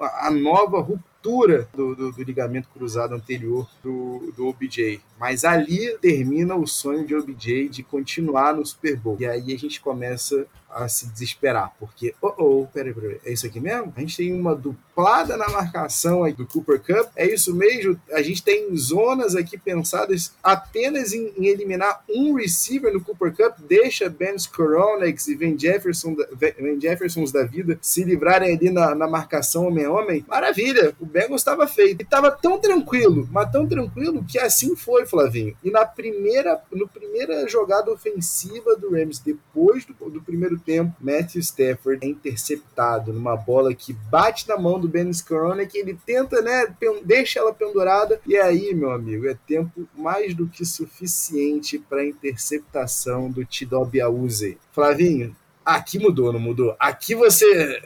a nova ruptura do, do, do, ligamento cruzado anterior do, do OBJ. Mas ali termina o sonho de OBJ de continuar no Super Bowl. E aí a gente começa a se desesperar, porque, oh, oh, peraí, peraí, é isso aqui mesmo? A gente tem uma duplada na marcação aí do Cooper Cup, é isso mesmo? A gente tem zonas aqui pensadas apenas em, em eliminar um receiver no Cooper Cup, deixa Ben Skoronex e Van, Jefferson, Van Jeffersons da vida se livrarem ali na, na marcação homem-homem, maravilha, o Bengals estava feito. E estava tão tranquilo, mas tão tranquilo que assim foi, Flavinho. E na primeira, no primeira jogada ofensiva do Rams, depois do, do primeiro tempo, Matthew Stafford é interceptado numa bola que bate na mão do Ben Skoronek, ele tenta, né, deixa ela pendurada, e aí, meu amigo, é tempo mais do que suficiente para interceptação do Tidob Auze. Flavinho, aqui mudou, não mudou? Aqui você...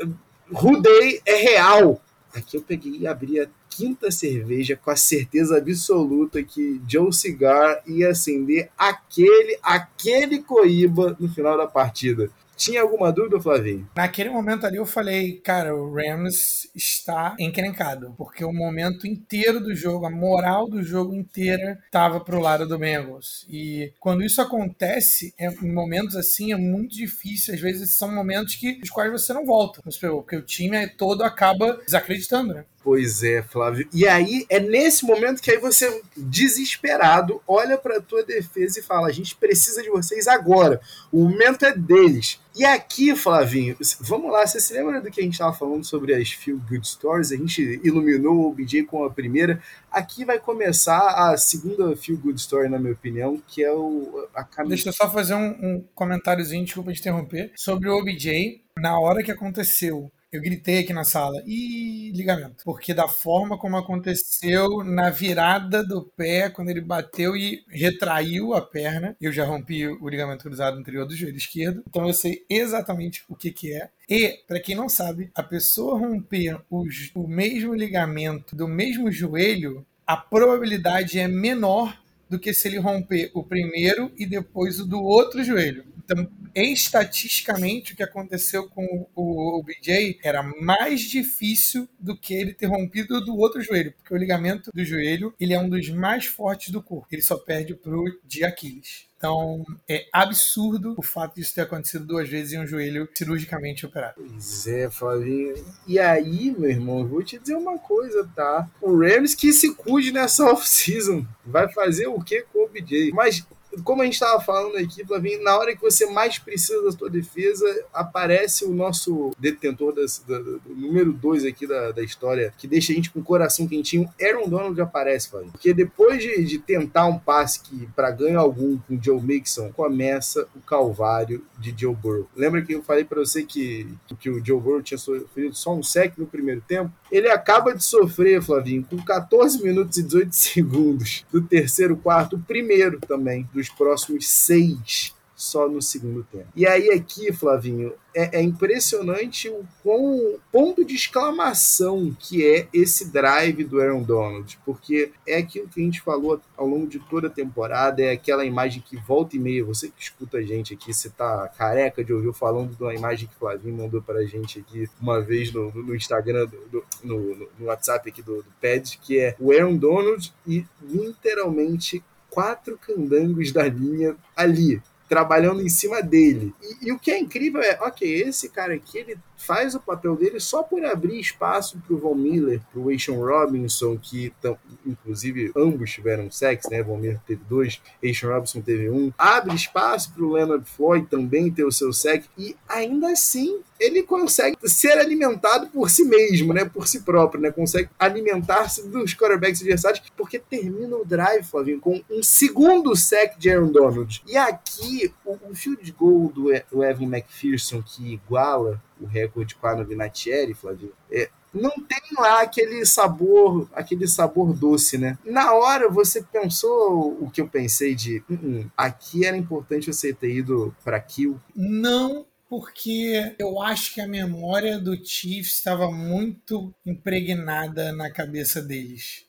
Rudei é real. Aqui eu peguei e abri a quinta cerveja com a certeza absoluta que Joe Cigar ia acender aquele, aquele coíba no final da partida. Tinha alguma dúvida, Flavinho? Naquele momento ali eu falei, cara, o Rams está encrencado, porque o momento inteiro do jogo, a moral do jogo inteira estava pro lado do Bengals. E quando isso acontece, é, em momentos assim, é muito difícil. Às vezes são momentos que os quais você não volta porque o time todo acaba desacreditando, né? Pois é, Flávio. E aí é nesse momento que aí você, desesperado, olha para tua defesa e fala: a gente precisa de vocês agora. O momento é deles. E aqui, Flavinho, vamos lá, você se lembra do que a gente estava falando sobre as Feel Good Stories? A gente iluminou o OBJ com a primeira. Aqui vai começar a segunda Feel Good Story, na minha opinião, que é o, a Deixa eu só fazer um, um comentáriozinho, desculpa te interromper, sobre o OBJ. Na hora que aconteceu eu gritei aqui na sala, e ligamento. Porque da forma como aconteceu na virada do pé, quando ele bateu e retraiu a perna, eu já rompi o ligamento cruzado anterior do joelho esquerdo, então eu sei exatamente o que, que é. E, para quem não sabe, a pessoa romper os, o mesmo ligamento do mesmo joelho, a probabilidade é menor do que se ele romper o primeiro e depois o do outro joelho. Então, estatisticamente, o que aconteceu com o, BJ era mais difícil do que ele ter rompido do outro joelho, porque o ligamento do joelho ele é um dos mais fortes do corpo. Ele só perde pro de Aquiles. Então, é absurdo o fato disso ter acontecido duas vezes em um joelho cirurgicamente operado. Pois é, Flavinho. E aí, meu irmão, eu vou te dizer uma coisa, tá? O Rams que se cuide nessa off-season. Vai fazer o que com o BJ? Mas como a gente estava falando aqui, Flavinho, na hora que você mais precisa da sua defesa, aparece o nosso detentor das, da, do número 2 aqui da, da história, que deixa a gente com o coração quentinho. Aaron Donald aparece, Flavinho. Porque depois de, de tentar um passe que para ganho algum com o Joe Mixon, começa o calvário de Joe Burrow. Lembra que eu falei para você que, que o Joe Burrow tinha sofrido só um sec no primeiro tempo? Ele acaba de sofrer, Flavinho, com 14 minutos e 18 segundos do terceiro quarto, o primeiro também, dos próximos seis só no segundo tempo. E aí aqui, Flavinho, é, é, impressionante o quão ponto de exclamação que é esse drive do Aaron Donald, porque é aquilo que a gente falou ao longo de toda a temporada, é aquela imagem que volta e meia, você que escuta a gente aqui, você tá careca de ouvir falando de uma imagem que o Flavinho mandou pra gente aqui uma vez no, no Instagram, do, no, no, WhatsApp aqui do, do PED, que é o Aaron Donald e literalmente quatro candangos da linha ali, trabalhando em cima dele. E, e, o que é incrível é, ok, esse cara aqui, ele faz o papel dele só por abrir espaço para o Von Miller, para o Robinson, que tão, inclusive ambos tiveram sexo, né? Von Miller teve dois, Ashon Robinson teve um. Abre espaço para o Leonard Floyd também ter o seu sec e ainda assim ele consegue ser alimentado por si mesmo, né? Por si próprio, né? Consegue alimentar-se dos quarterbacks adversários, porque termina o drive, Flavinho, com um segundo sec de Aaron Donald. E aqui, o, o field goal do, do Evan McPherson, que iguala o recorde com a Vinatieri, Flavio, é, não tem lá aquele sabor, aquele sabor doce, né? Na hora você pensou o que eu pensei de, uh -uh, aqui era importante você ter ido para kill? Não porque eu acho que a memória do Chiefs estava muito impregnada na cabeça deles.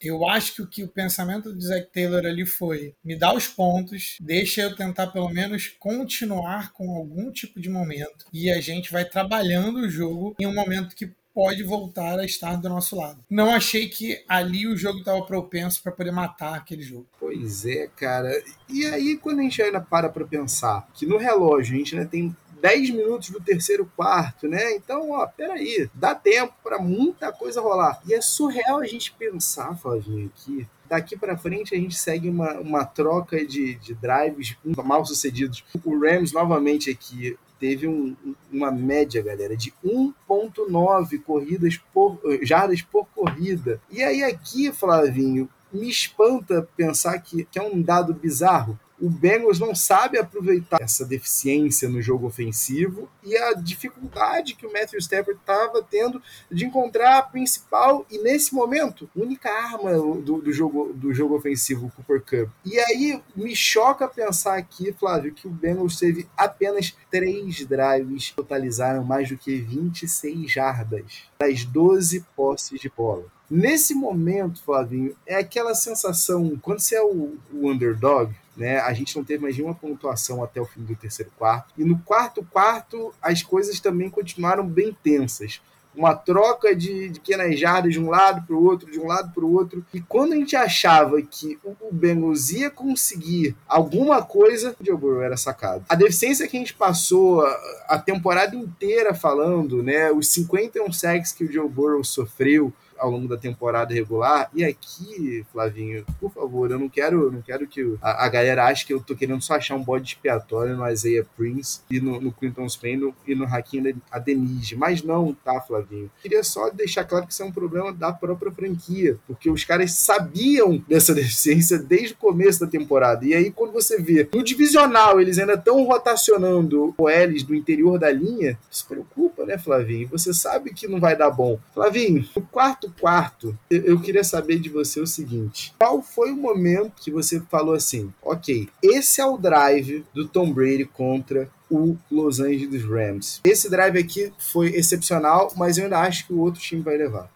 Eu acho que o que o pensamento do Zac Taylor ali foi: me dá os pontos, deixa eu tentar pelo menos continuar com algum tipo de momento e a gente vai trabalhando o jogo em um momento que pode voltar a estar do nosso lado. Não achei que ali o jogo estava propenso para poder matar aquele jogo. Pois é, cara. E aí, quando a gente ainda para para pensar que no relógio a gente ainda tem 10 minutos do terceiro quarto, né? Então, ó, peraí, dá tempo para muita coisa rolar. E é surreal a gente pensar, Flavinho, aqui daqui para frente a gente segue uma, uma troca de, de drives mal sucedidos. O Rams novamente aqui teve um, uma média, galera, de 1.9 corridas por jardas por corrida. E aí aqui, Flavinho, me espanta pensar que, que é um dado bizarro o Bengals não sabe aproveitar essa deficiência no jogo ofensivo e a dificuldade que o Matthew Stafford estava tendo de encontrar a principal e nesse momento única arma do, do, jogo do jogo ofensivo, o Cooper Cup. E aí me choca pensar aqui, Flávio, que o Bengals teve apenas três drives, totalizaram mais do que 26 jardas das 12 posses de bola. Nesse momento, Flavinho, é aquela sensação, quando você é o, o underdog, né? A gente não teve mais nenhuma pontuação até o fim do terceiro quarto. E no quarto quarto, as coisas também continuaram bem tensas. Uma troca de, de pequenas jardas de um lado para o outro, de um lado para o outro. E quando a gente achava que o Bengals ia conseguir alguma coisa, o Joe Burrow era sacado. A deficiência que a gente passou a, a temporada inteira falando, né? Os 51 sacks que o Joe Burrow sofreu, ao longo da temporada regular. E aqui, Flavinho, por favor, eu não quero, não quero que a, a, galera ache que eu tô querendo só achar um bode expiatório no Isaiah Prince e no, no Clinton Spain e no Hakim Adenige. Mas não, tá, Flavinho? Queria só deixar claro que isso é um problema da própria franquia, porque os caras sabiam dessa deficiência desde o começo da temporada. E aí, quando você vê no divisional eles ainda estão rotacionando o L's do interior da linha, isso preocupa, né, Flavinho? Você sabe que não vai dar bom. Flavinho, o quarto quarto, eu queria saber de você o seguinte: qual foi o momento que você falou assim, ok, esse é o drive do Tom Brady contra o Los Angeles Rams. Esse drive aqui foi excepcional, mas eu ainda acho que o outro time vai levar.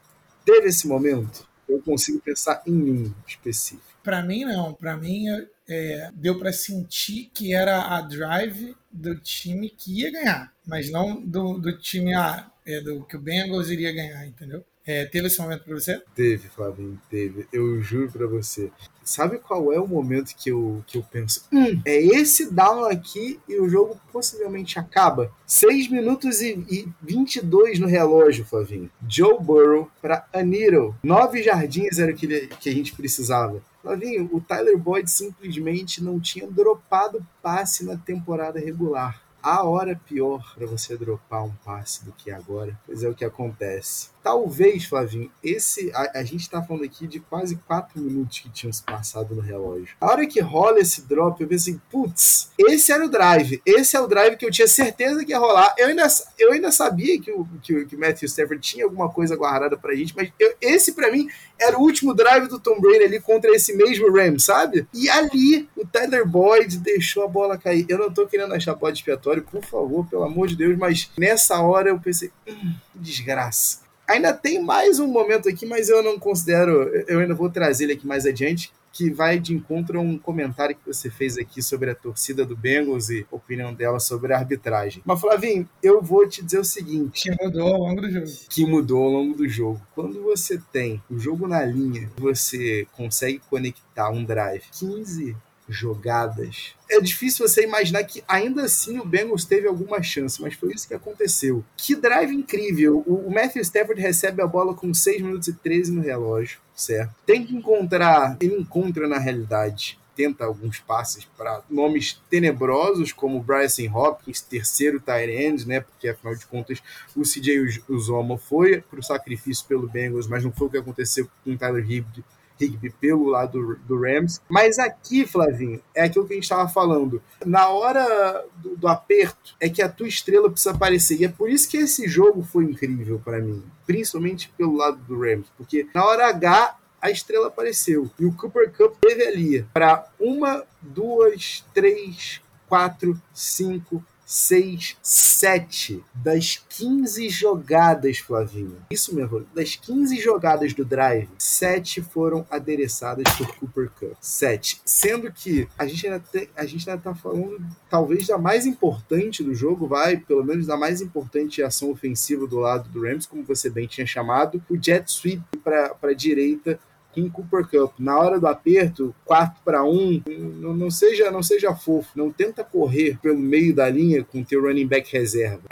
Teve esse momento? Eu consigo pensar em um específico. Para mim, não. Para mim, é, deu para sentir que era a drive do time que ia ganhar, mas não do, do time ah, é, do que o Bengals iria ganhar, entendeu? É, teve esse momento para você? Teve, Flavinho, teve. Eu juro para você. Sabe qual é o momento que eu, que eu penso? Hum, é esse down aqui e o jogo possivelmente acaba. 6 minutos e, e 22 no relógio, Flavinho. Joe Burrow para Aniro. Nove jardins era o que, que a gente precisava. Flavinho, o Tyler Boyd simplesmente não tinha dropado passe na temporada regular. A hora pior para você dropar um passe do que agora, pois é o que acontece Talvez, Flavinho, esse. A, a gente está falando aqui de quase 4 minutos que tinham se passado no relógio. A hora que rola esse drop, eu pensei, putz, esse era o drive. Esse é o drive que eu tinha certeza que ia rolar. Eu ainda, eu ainda sabia que o, que, que o Matthew Stafford tinha alguma coisa guardada pra gente, mas eu, esse para mim era o último drive do Tom Brady ali contra esse mesmo Ram, sabe? E ali o Tyler Boyd deixou a bola cair. Eu não tô querendo achar bode expiatório, por favor, pelo amor de Deus, mas nessa hora eu pensei, hum, desgraça. Ainda tem mais um momento aqui, mas eu não considero. Eu ainda vou trazer ele aqui mais adiante, que vai de encontro a um comentário que você fez aqui sobre a torcida do Bengals e a opinião dela sobre a arbitragem. Mas, Flavinho, eu vou te dizer o seguinte: que mudou ao longo do jogo. Que mudou ao longo do jogo. Quando você tem o jogo na linha, você consegue conectar um drive 15 jogadas. É difícil você imaginar que ainda assim o Bengals teve alguma chance, mas foi isso que aconteceu. Que drive incrível! O Matthew Stafford recebe a bola com 6 minutos e 13 no relógio, certo? Tem que encontrar, ele encontra na realidade tenta alguns passes para nomes tenebrosos como Bryson Hopkins, terceiro tight né? Porque afinal de contas o CJ Uzoma foi para o sacrifício pelo Bengals, mas não foi o que aconteceu com o Tyler Higbee Higby pelo lado do, do, Rams. Mas aqui, Flavinho, é aquilo que a gente estava falando. Na hora do, do, aperto, é que a tua estrela precisa aparecer. E é por isso que esse jogo foi incrível para mim. Principalmente pelo lado do Rams. Porque na hora H, a estrela apareceu. E o Cooper Cup teve ali para uma, duas, três, quatro, cinco, 6, 7 das 15 jogadas, Flavinho. Isso mesmo, das 15 jogadas do drive, 7 foram adereçadas por Cooper Cup. 7. Sendo que a gente ainda, a gente ainda tá falando, talvez, da mais importante do jogo, vai, pelo menos da mais importante ação ofensiva do lado do Rams, como você bem tinha chamado, o jet sweep para a direita com Cooper Cup. Na hora do aperto, 4 para 1, não, não, seja, não seja fofo. Não tenta correr pelo meio da linha com teu running back reserva.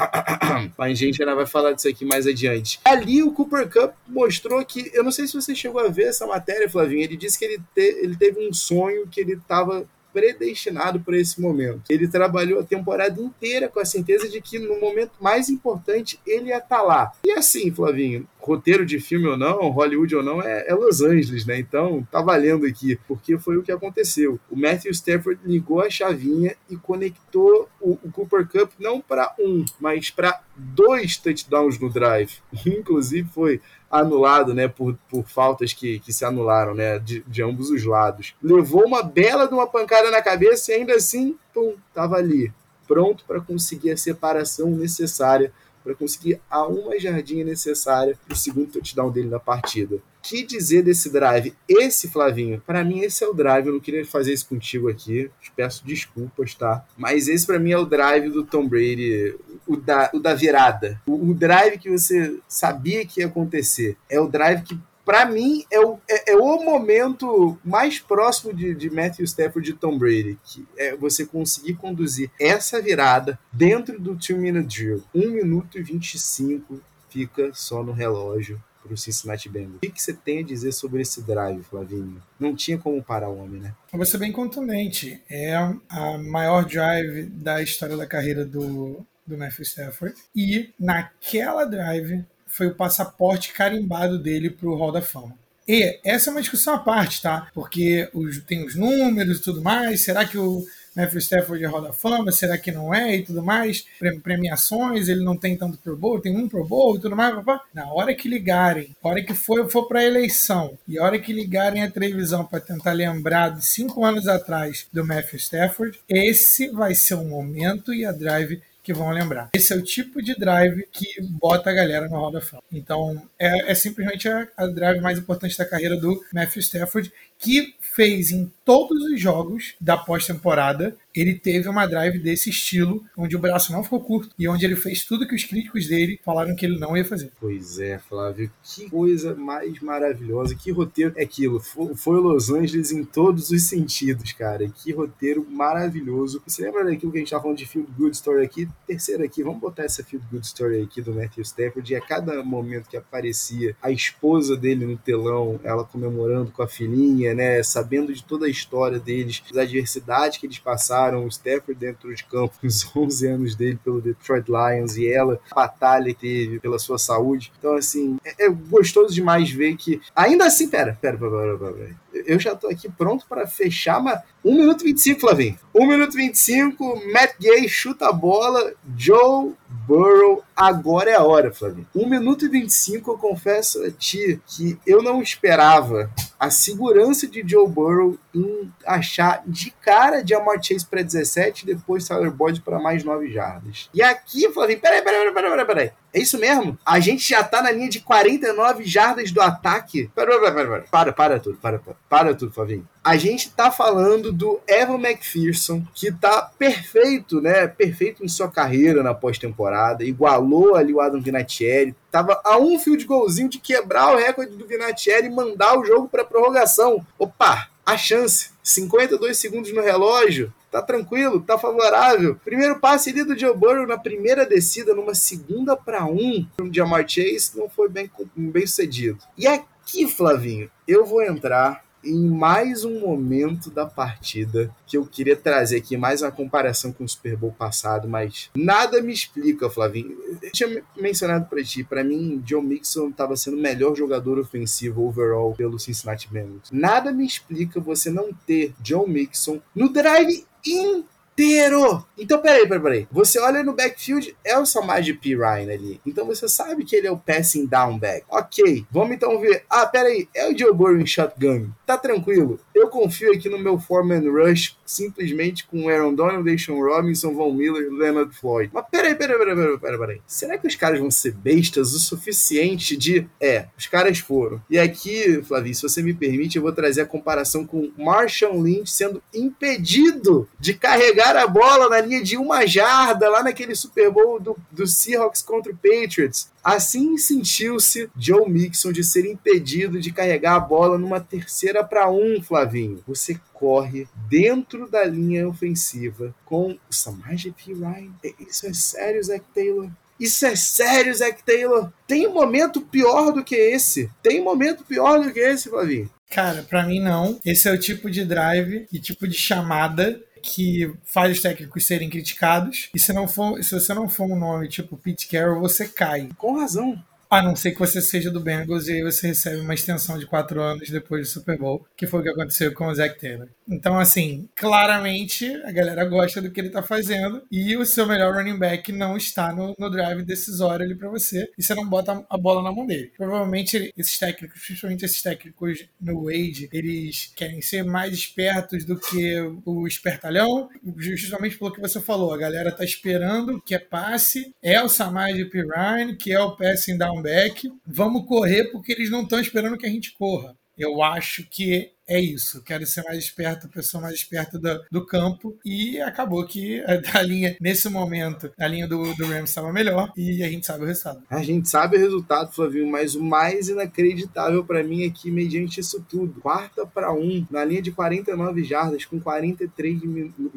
a gente ainda vai falar disso aqui mais adiante. Ali o Cooper Cup mostrou que, eu não sei se você chegou a ver essa matéria, Flavinho, ele disse que ele, te, ele teve um sonho que ele estava predestinado para esse momento. Ele trabalhou a temporada inteira com a certeza de que no momento mais importante ele ia estar tá lá. E assim, Flavinho, roteiro de filme ou não, Hollywood ou não, é, é, Los Angeles, né? Então tá valendo aqui, porque foi o que aconteceu. O Matthew Stafford ligou a chavinha e conectou o, o Cooper Cup não para um, mas para dois touchdowns no drive. Inclusive foi anulado, né, por, por faltas que, que se anularam, né, de, de ambos os lados. Levou uma bela de uma pancada na cabeça e ainda assim, pum, tava ali, pronto para conseguir a separação necessária para conseguir a uma jardinha necessária para o segundo touchdown dele na partida. Que dizer desse drive? Esse, Flavinho, para mim esse é o drive. Eu não queria fazer isso contigo aqui, te peço desculpas, tá? Mas esse para mim é o drive do Tom Brady, o da, o da virada. O, o drive que você sabia que ia acontecer. É o drive que para mim, é o, é, é, o momento mais próximo de, de Matthew Stafford e Tom Brady, que é você conseguir conduzir essa virada dentro do two-minute drill. 1 minuto e 25 fica só no relógio para o Cincinnati Bengals. O que, você tem a dizer sobre esse drive, Flavinho? Não tinha como parar o homem, né? Vou ser bem contundente. É a maior drive da história da carreira do, do Matthew Stafford. E naquela drive, foi o passaporte carimbado dele para o Hall da Fama. E essa é uma discussão à parte, tá? Porque os, tem os números e tudo mais. Será que o Matthew Stafford é Hall da Fama? Será que não é? E tudo mais. Premiações, ele não tem tanto Pro Bowl, tem um Pro Bowl e tudo mais. Papá. Na hora que ligarem, hora que for, for para eleição e a hora que ligarem a televisão para tentar lembrar de cinco anos atrás do Matthew Stafford, esse vai ser o momento e a drive que vão lembrar. Esse é o tipo de drive que bota a galera no Hall da Fama. Então, é, é simplesmente a, a, drive mais importante da carreira do Matthew Stafford, que fez em todos os jogos da pós-temporada, ele teve uma drive desse estilo, onde o braço não ficou curto e onde ele fez tudo que os críticos dele falaram que ele não ia fazer. Pois é, Flávio, que coisa mais maravilhosa, que roteiro é aquilo. Foi Los Angeles em todos os sentidos, cara. Que roteiro maravilhoso. Você lembra daquilo que a gente tava falando de Feel Good Story aqui? Terceiro aqui, vamos botar essa Feel Good Story aqui do Matthew Stafford. E a cada momento que aparecia a esposa dele no telão, ela comemorando com a filhinha, né? Sabendo de toda a história deles, da adversidade que eles passaram, o Stafford dentro de campo, os 11 anos dele pelo Detroit Lions e ela, a batalha que teve pela sua saúde. Então, assim, é, é gostoso demais ver que. Ainda assim, pera, pera, pera, pera, pera. pera eu já tô aqui pronto para fechar, mas 1 minuto e 25, Flavinho. 1 minuto e 25, Matt Gay chuta a bola, Joe Burrow, agora é a hora, Flavinho. 1 minuto e 25, eu confesso a ti que eu não esperava a segurança de Joe Burrow em achar de cara de Amar Chase para 17 e depois Tyler Boyd para mais 9 jardas. E aqui, Flavinho, peraí, peraí, peraí, peraí, peraí. É isso mesmo? A gente já tá na linha de 49 jardas do ataque. Pera, pera, pera, pera. Para, para tudo, para, para, para tudo, Flavinho. A gente tá falando do Evan McPherson, que tá perfeito, né? Perfeito em sua carreira na pós-temporada. Igualou ali o Adam Vinatieri. Tava a um fio de golzinho de quebrar o recorde do Vinatieri e mandar o jogo para prorrogação. Opa, a chance. 52 segundos no relógio. Tá tranquilo, tá favorável. Primeiro passe ali do Joe Burrow na primeira descida, numa segunda para um, de Jamar Chase, não foi bem, bem sucedido. E aqui, Flavinho, eu vou entrar em mais um momento da partida que eu queria trazer aqui mais uma comparação com o Super Bowl passado, mas nada me explica, Flavinho. Eu tinha mencionado para ti, para mim, John Mixon estava sendo o melhor jogador ofensivo overall pelo Cincinnati Bengals. Nada me explica você não ter John Mixon no drive inteiro. Então, peraí, peraí, peraí. Você olha no backfield, é o Samaj P. Ryan ali. Então você sabe que ele é o passing down back. Ok, vamos então ver. Ah, peraí, é o Joe Burrow em shotgun. Tá tranquilo. Eu confio aqui no meu Foreman Rush, simplesmente com Aaron Donald, Deshaun Robinson, Von Miller, Leonard Floyd. Mas peraí, peraí, peraí, peraí, peraí, peraí. Será que os caras vão ser bestas o suficiente de. É, os caras foram. E aqui, Flavinho, se você me permite, eu vou trazer a comparação com Marshall Lynch sendo impedido de carregar a bola na linha de uma jarda lá naquele Super Bowl do, do Seahawks contra o Patriots. Assim sentiu-se Joe Mixon de ser impedido de carregar a bola numa terceira para um, Flavinho. Você corre dentro da linha ofensiva com o Samaj P. Ryan. É, isso é sério, Zach Taylor? Isso é sério, Zac Taylor? Tem um momento pior do que esse? Tem um momento pior do que esse, Flavinho? Cara, para mim não. Esse é o tipo de drive e tipo de chamada que faz os técnicos serem criticados. E se não for, se você não for um nome tipo Pete Carroll, você cai. Com razão. A não ser que você seja do Bengals e aí você recebe uma extensão de quatro anos depois do Super Bowl, que foi o que aconteceu com o Zach Taylor. Então, assim, claramente a galera gosta do que ele tá fazendo e o seu melhor running back não está no, no drive decisório ali para você e você não bota a bola na mão dele. Provavelmente esses técnicos, principalmente esses técnicos no Wade, eles querem ser mais espertos do que o espertalhão, justamente pelo que você falou. A galera tá esperando que é passe, é o Samaj Pirine, que é o passing down back. Vamos correr porque eles não estão esperando que a gente corra. Eu acho que é isso, quero ser mais esperto, pessoa mais esperta do, do campo. E acabou que a, linha, nesse momento, a linha do, do Rams estava melhor e a gente sabe o resultado. A gente sabe o resultado, Flavinho, mas o mais inacreditável para mim é mediante isso tudo, quarta para um, na linha de 49 jardas, com 43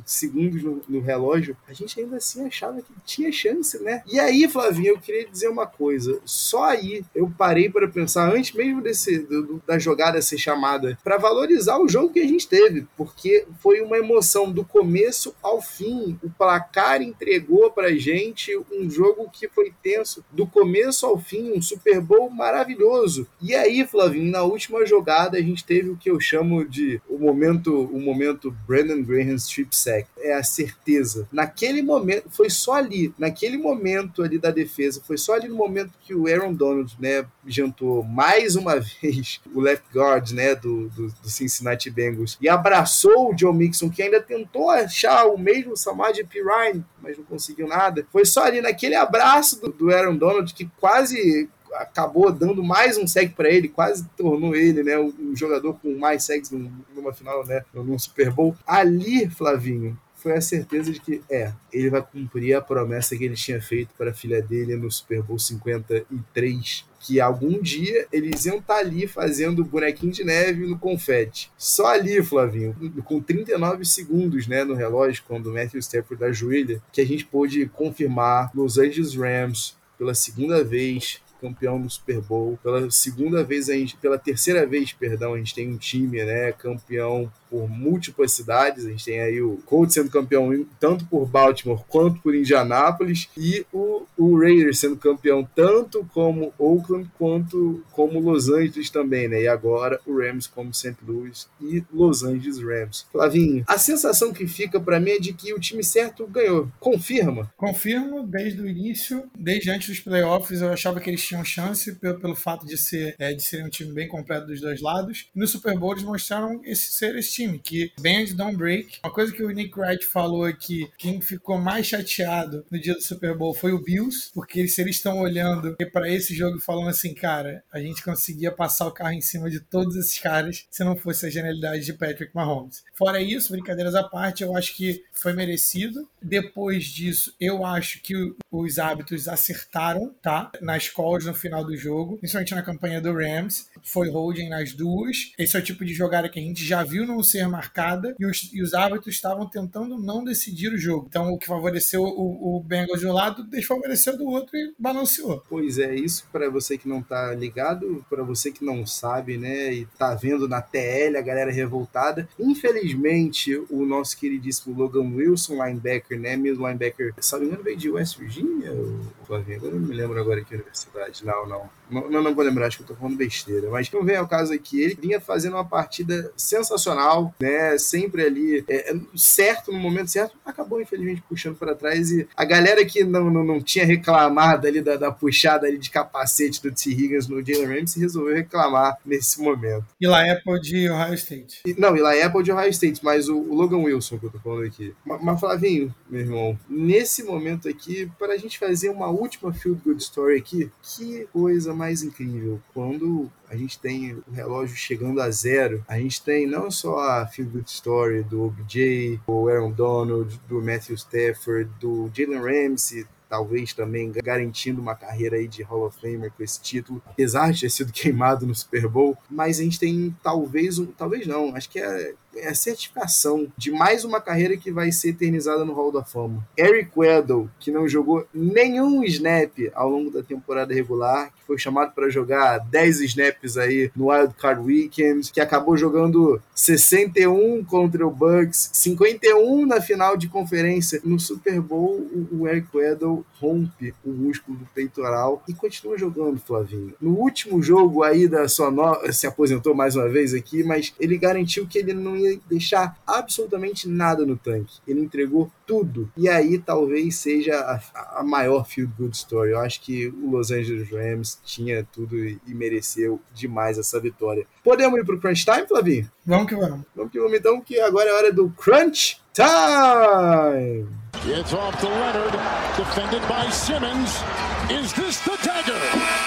segundos no, no, relógio, a gente ainda assim achava que tinha chance, né? E aí, Flavinho, eu queria dizer uma coisa, só aí eu parei para pensar, antes mesmo desse, do, da jogada ser chamada, para valorizar o jogo que a gente teve, porque foi uma emoção do começo ao fim. O placar entregou pra gente um jogo que foi tenso do começo ao fim, um Super Bowl maravilhoso. E aí, Flavinho, na última jogada a gente teve o que eu chamo de o momento, o momento Brandon Graham strip sack. É a certeza. Naquele momento, foi só ali, naquele momento ali da defesa, foi só ali no momento que o Aaron Donald, né, jantou mais uma vez o left guard, né, do, do do Cincinnati Bengals e abraçou o Joe Mixon, que ainda tentou achar o mesmo Samaj Pirine, mas não conseguiu nada. Foi só ali naquele abraço do, do Aaron Donald que quase acabou dando mais um seg para ele, quase tornou ele, né, o, o jogador com mais segs numa final, né, num Super Bowl. Ali, Flavinho, foi a certeza de que é, ele vai cumprir a promessa que ele tinha feito para a filha dele no Super Bowl 53, que algum dia eles iam estar tá ali fazendo bonequinho de neve no confete. Só ali, Flavinho, com 39 segundos né, no relógio, quando o Matthew Stafford ajoelha, que a gente pôde confirmar Los Angeles Rams pela segunda vez campeão do Super Bowl. Pela segunda vez, a gente, pela terceira vez, perdão, a gente tem um time, né, campeão por múltiplas cidades. A gente tem aí o Colts sendo campeão tanto por Baltimore quanto por Indianápolis e o, o Raiders sendo campeão tanto como Oakland quanto como Los Angeles também, né? E agora o Rams como St. Louis e Los Angeles Rams. Flavinho, a sensação que fica para mim é de que o time certo ganhou. Confirma? Confirmo desde o início, desde antes dos playoffs, eu achava que eles tinham chance pelo, pelo fato de ser é, de serem um time bem completo dos dois lados. No Super Bowl eles mostraram esse ser esse time, que bend don't break. Uma coisa que o Nick Wright falou aqui, quem ficou mais chateado no dia do Super Bowl foi o Bills, porque se eles estão olhando para esse jogo falando assim, cara, a gente conseguia passar o carro em cima de todos esses caras se não fosse a genialidade de Patrick Mahomes. Fora isso, brincadeiras à parte, eu acho que foi merecido. Depois disso, eu acho que os hábitos acertaram, tá? Nas calls no final do jogo, principalmente na campanha do Rams. Foi holding nas duas. Esse é o tipo de jogada que a gente já viu não ser marcada e os, e os árbitros estavam tentando não decidir o jogo. Então, o que favoreceu o, o Bengals de um lado, desfavoreceu do outro e balanceou. Pois é, isso para você que não tá ligado, para você que não sabe, né, e tá vendo na TL a galera revoltada. Infelizmente, o nosso queridíssimo Logan Wilson, linebacker, né, mesmo linebacker, sabe engano, veio de West Virginia Virgínia? Flavinho? Eu não me lembro agora que universidade. Não, não. Não, não vou lembrar, acho que eu tô falando besteira. Mas não vem ao caso aqui. Ele vinha fazendo uma partida sensacional, né? Sempre ali, é, é certo, no momento certo. Acabou, infelizmente, puxando para trás. E a galera que não, não, não tinha reclamado ali da, da puxada ali de capacete do T. Higgins no Jalen Ramsey resolveu reclamar nesse momento. E lá Apple de Ohio State. E, não, e lá Apple de Ohio State, mas o, o Logan Wilson que eu tô falando aqui. Mas, mas Flavinho, meu irmão, nesse momento aqui, para a gente fazer uma última Field Good Story aqui, que coisa mais incrível. Quando a gente tem o relógio chegando a zero, a gente tem não só a Feel Good Story do OBJ, do Aaron Donald, do Matthew Stafford, do Jalen Ramsey, talvez também garantindo uma carreira aí de Hall of Famer com esse título, apesar de ter sido queimado no Super Bowl, mas a gente tem talvez um, talvez não, acho que é é a certificação de mais uma carreira que vai ser eternizada no Hall da Fama. Eric Weddle, que não jogou nenhum snap ao longo da temporada regular, que foi chamado para jogar 10 snaps aí no Wild Card Weekend, que acabou jogando 61 contra o Bucks, 51 na final de conferência. No Super Bowl, o Eric Weddle rompe o músculo do peitoral e continua jogando, Flavinho. No último jogo aí da sua no... se aposentou mais uma vez aqui, mas ele garantiu que ele não ia ia deixar absolutamente nada no tanque. Ele entregou tudo. E aí talvez seja a, a maior field good story. Eu acho que o Los Angeles Rams tinha tudo e, e mereceu demais essa vitória. Podemos ir pro crunch time, Flavinho? Vamos que vamos. Vamos que vamos então, que agora é hora do crunch time! It's off to Leonard, defended by Simmons. Is this the dagger?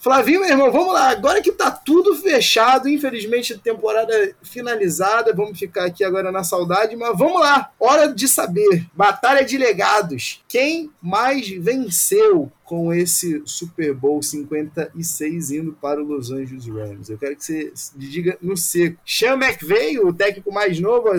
Flavinho, meu irmão, vamos lá. Agora que tá tudo fechado, infelizmente, temporada finalizada, vamos ficar aqui agora na saudade, mas vamos lá. Hora de saber. Batalha de legados. Quem mais venceu com esse Super Bowl 56 indo para o Los Angeles Rams. Eu quero que você diga no seco. Sean McVay, o técnico mais novo a,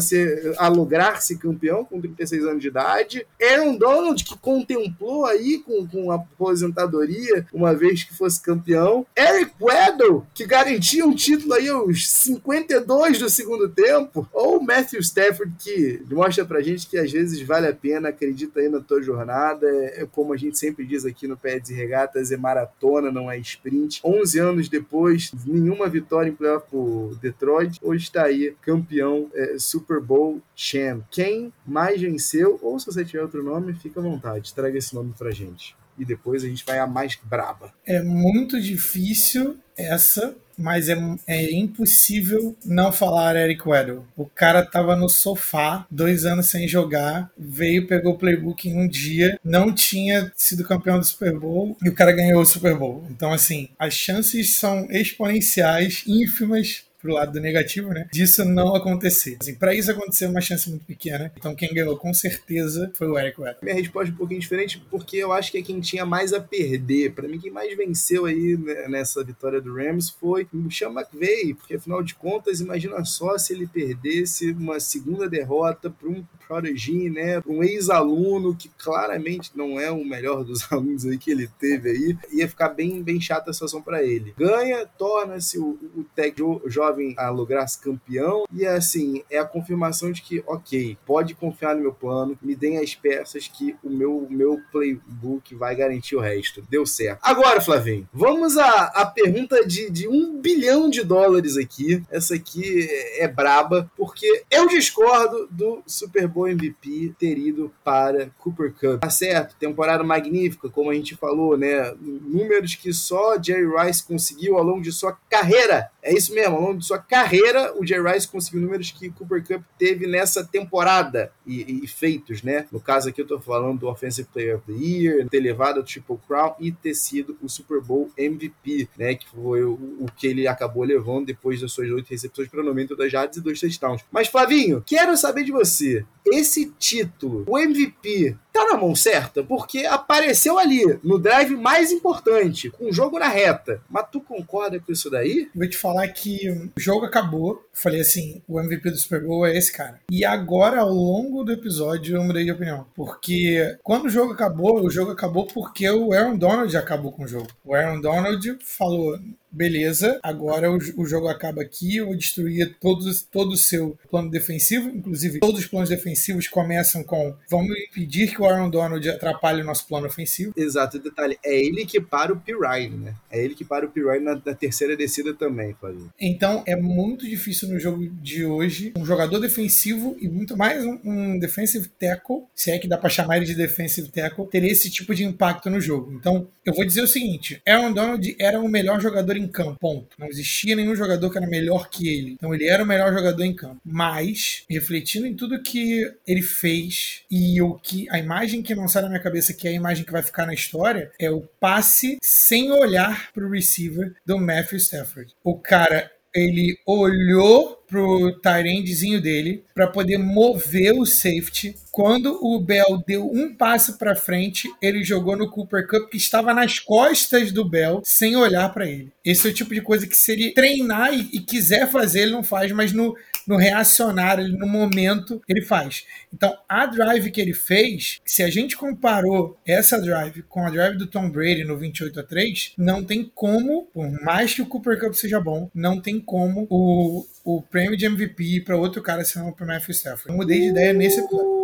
a lograr-se campeão com 36 anos de idade. Aaron Donald, que contemplou aí com, com a aposentadoria uma vez que fosse campeão. Eric Weddle, que garantia um título aí aos 52 do segundo tempo. Ou Matthew Stafford, que mostra pra gente que às vezes vale a pena, acredita aí na tua jornada. É, é como a gente sempre diz aqui no Pés e Regatas é maratona, não é sprint. 11 anos depois, nenhuma vitória em playoff por Detroit. Hoje está aí, campeão é, Super Bowl champ. Quem mais venceu, ou se você tiver outro nome, fica à vontade, traga esse nome pra gente. E depois a gente vai a mais braba. É muito difícil essa, mas é, é impossível não falar Eric Weddle. O cara tava no sofá, dois anos sem jogar, veio, pegou o playbook em um dia, não tinha sido campeão do Super Bowl e o cara ganhou o Super Bowl. Então, assim, as chances são exponenciais, ínfimas pro lado do negativo, né? Disso não acontecer. Assim, para isso acontecer é uma chance muito pequena. Então quem ganhou com certeza foi o Eric Weddle. Minha resposta é um pouquinho diferente porque eu acho que é quem tinha mais a perder. Para mim quem mais venceu aí né, nessa vitória do Rams foi o Sean McVay, porque afinal de contas, imagina só se ele perdesse uma segunda derrota para um prodigy, né? Um ex-aluno que claramente não é o melhor dos alunos aí que ele teve aí. Ia ficar bem, bem chata a situação para ele. Ganha, torna-se o, o tech jovem jovem a lograr-se campeão. E assim, é a confirmação de que, ok, pode confiar no meu plano, me deem as peças que o meu, meu playbook vai garantir o resto. Deu certo. Agora, Flavinho, vamos à, à pergunta de, de um bilhão de dólares aqui. Essa aqui é, é braba, porque eu discordo do Super Bowl MVP ter ido para Cooper Cup. Tá certo, temporada magnífica, como a gente falou, né? Números que só Jerry Rice conseguiu ao longo de sua carreira. É isso mesmo, ao longo de sua carreira, o Jerry Rice conseguiu números que Cooper Cup teve nessa temporada e, e feitos, né? No caso aqui eu tô falando do Offensive Player of the Year, ter levado o Triple Crown e ter sido o Super Bowl MVP, né? Que foi o, o que ele acabou levando depois das suas oito recepções para 92 yards e dois touchdowns. Mas Flavinho, quero saber de você, esse título, o MVP, tá na mão certa? Porque apareceu ali, no drive mais importante, com o jogo na reta. Mas tu concorda com isso daí? Vou te falar que o jogo acabou. Falei assim: o MVP do Super Bowl é esse cara. E agora, ao longo do episódio, eu mudei de opinião. Porque quando o jogo acabou, o jogo acabou porque o Aaron Donald acabou com o jogo. O Aaron Donald falou: beleza, agora o, o jogo acaba aqui, eu vou destruir todo, todo o seu plano defensivo, inclusive todos os planos defensivos começam com vamos impedir que o Aaron Donald atrapalhe o nosso plano ofensivo. Exato, detalhe, é ele que para o Pirine, né? É ele que para o Pirine na, na terceira descida também, Flavinho. Então é muito difícil no jogo de hoje um jogador defensivo e muito mais um, um defensive tackle, se é que dá para chamar ele de defensive tackle, ter esse tipo de impacto no jogo. Então eu vou dizer o seguinte, Aaron Donald era o melhor jogador em campo, ponto. Não existia nenhum jogador que era melhor que ele. Então ele era o melhor jogador em campo. Mas, refletindo em tudo que ele fez e o que a imagem que não sai da minha cabeça, que é a imagem que vai ficar na história, é o passe sem olhar pro receiver do Matthew Stafford. O cara, ele olhou pro Tyrendezinho dele para poder mover o safety. Quando o Bell deu um passo para frente, ele jogou no Cooper Cup que estava nas costas do Bell sem olhar para ele. Esse é o tipo de coisa que se ele treinar e, e quiser fazer, ele não faz, mas no, no reacionar, ele, no momento, ele faz. Então, a drive que ele fez, se a gente comparou essa drive com a drive do Tom Brady no 28 a 3, não tem como, por mais que o Cooper Cup seja bom, não tem como o, o prêmio de MVP para outro cara senão para Matthew Stafford. Eu mudei de ideia nesse episódio.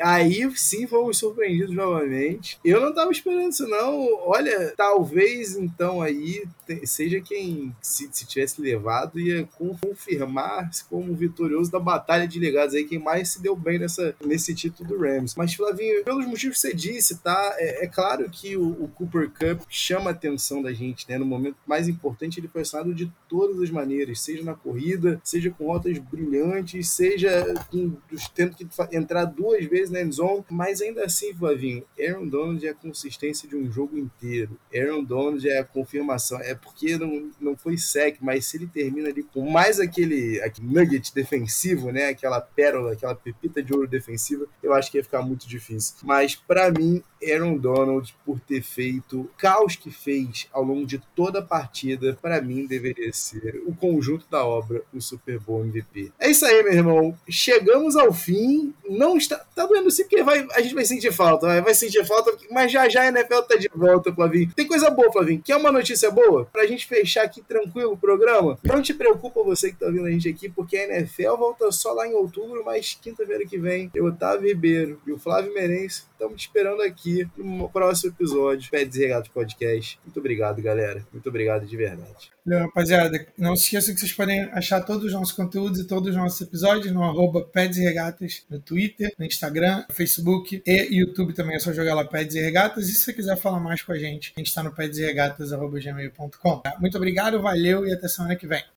Aí sim fomos surpreendidos novamente. Eu não tava esperando isso, não. Olha, talvez então aí seja quem, se, se tivesse levado, ia confirmar-se como vitorioso da batalha de legados aí, quem mais se deu bem nessa, nesse título do Rams. Mas, Flavinho, pelos motivos que você disse, tá? É, é claro que o, o, Cooper Cup chama a atenção da gente, né? No momento mais importante, ele foi acionado de todas as maneiras, seja na corrida, seja com rotas brilhantes, seja com, tendo que entrar duas vezes na endzone, mas ainda assim, Flavinho, Aaron Donald é a consistência de um jogo inteiro. Aaron Donald é a confirmação, é porque não, não foi sec, mas se ele termina ali com mais aquele, aquele nugget defensivo, né, aquela pérola, aquela pepita de ouro defensiva, eu acho que ia ficar muito difícil. Mas para mim, Aaron Donald, por ter feito o caos que fez ao longo de toda a partida, para mim deveria ser o conjunto da obra, o Super Bowl MVP. É isso aí, meu irmão. Chegamos ao fim. Não está. Tá doendo sim, porque vai, a gente vai sentir falta, vai, vai sentir falta, mas já já a NFL tá de volta, Flavinho. Tem coisa boa, Flavinho. Quer uma notícia boa? Pra gente fechar aqui tranquilo o programa? Não te preocupa você que tá vendo a gente aqui, porque a NFL volta só lá em outubro, mas quinta-feira que vem, eu, Otávio Ribeiro e o Flávio Merense estamos esperando aqui no próximo episódio Pé Desregado Podcast. Muito obrigado, galera. Muito obrigado de verdade. Valeu, rapaziada. Não se esqueçam que vocês podem achar todos os nossos conteúdos e todos os nossos episódios no arroba Peds e Regatas no Twitter, no Instagram, no Facebook e YouTube também. É só jogar lá Peds e Regatas. E se você quiser falar mais com a gente, a gente está no pedsregatas.gmail.com. Muito obrigado, valeu e até semana que vem.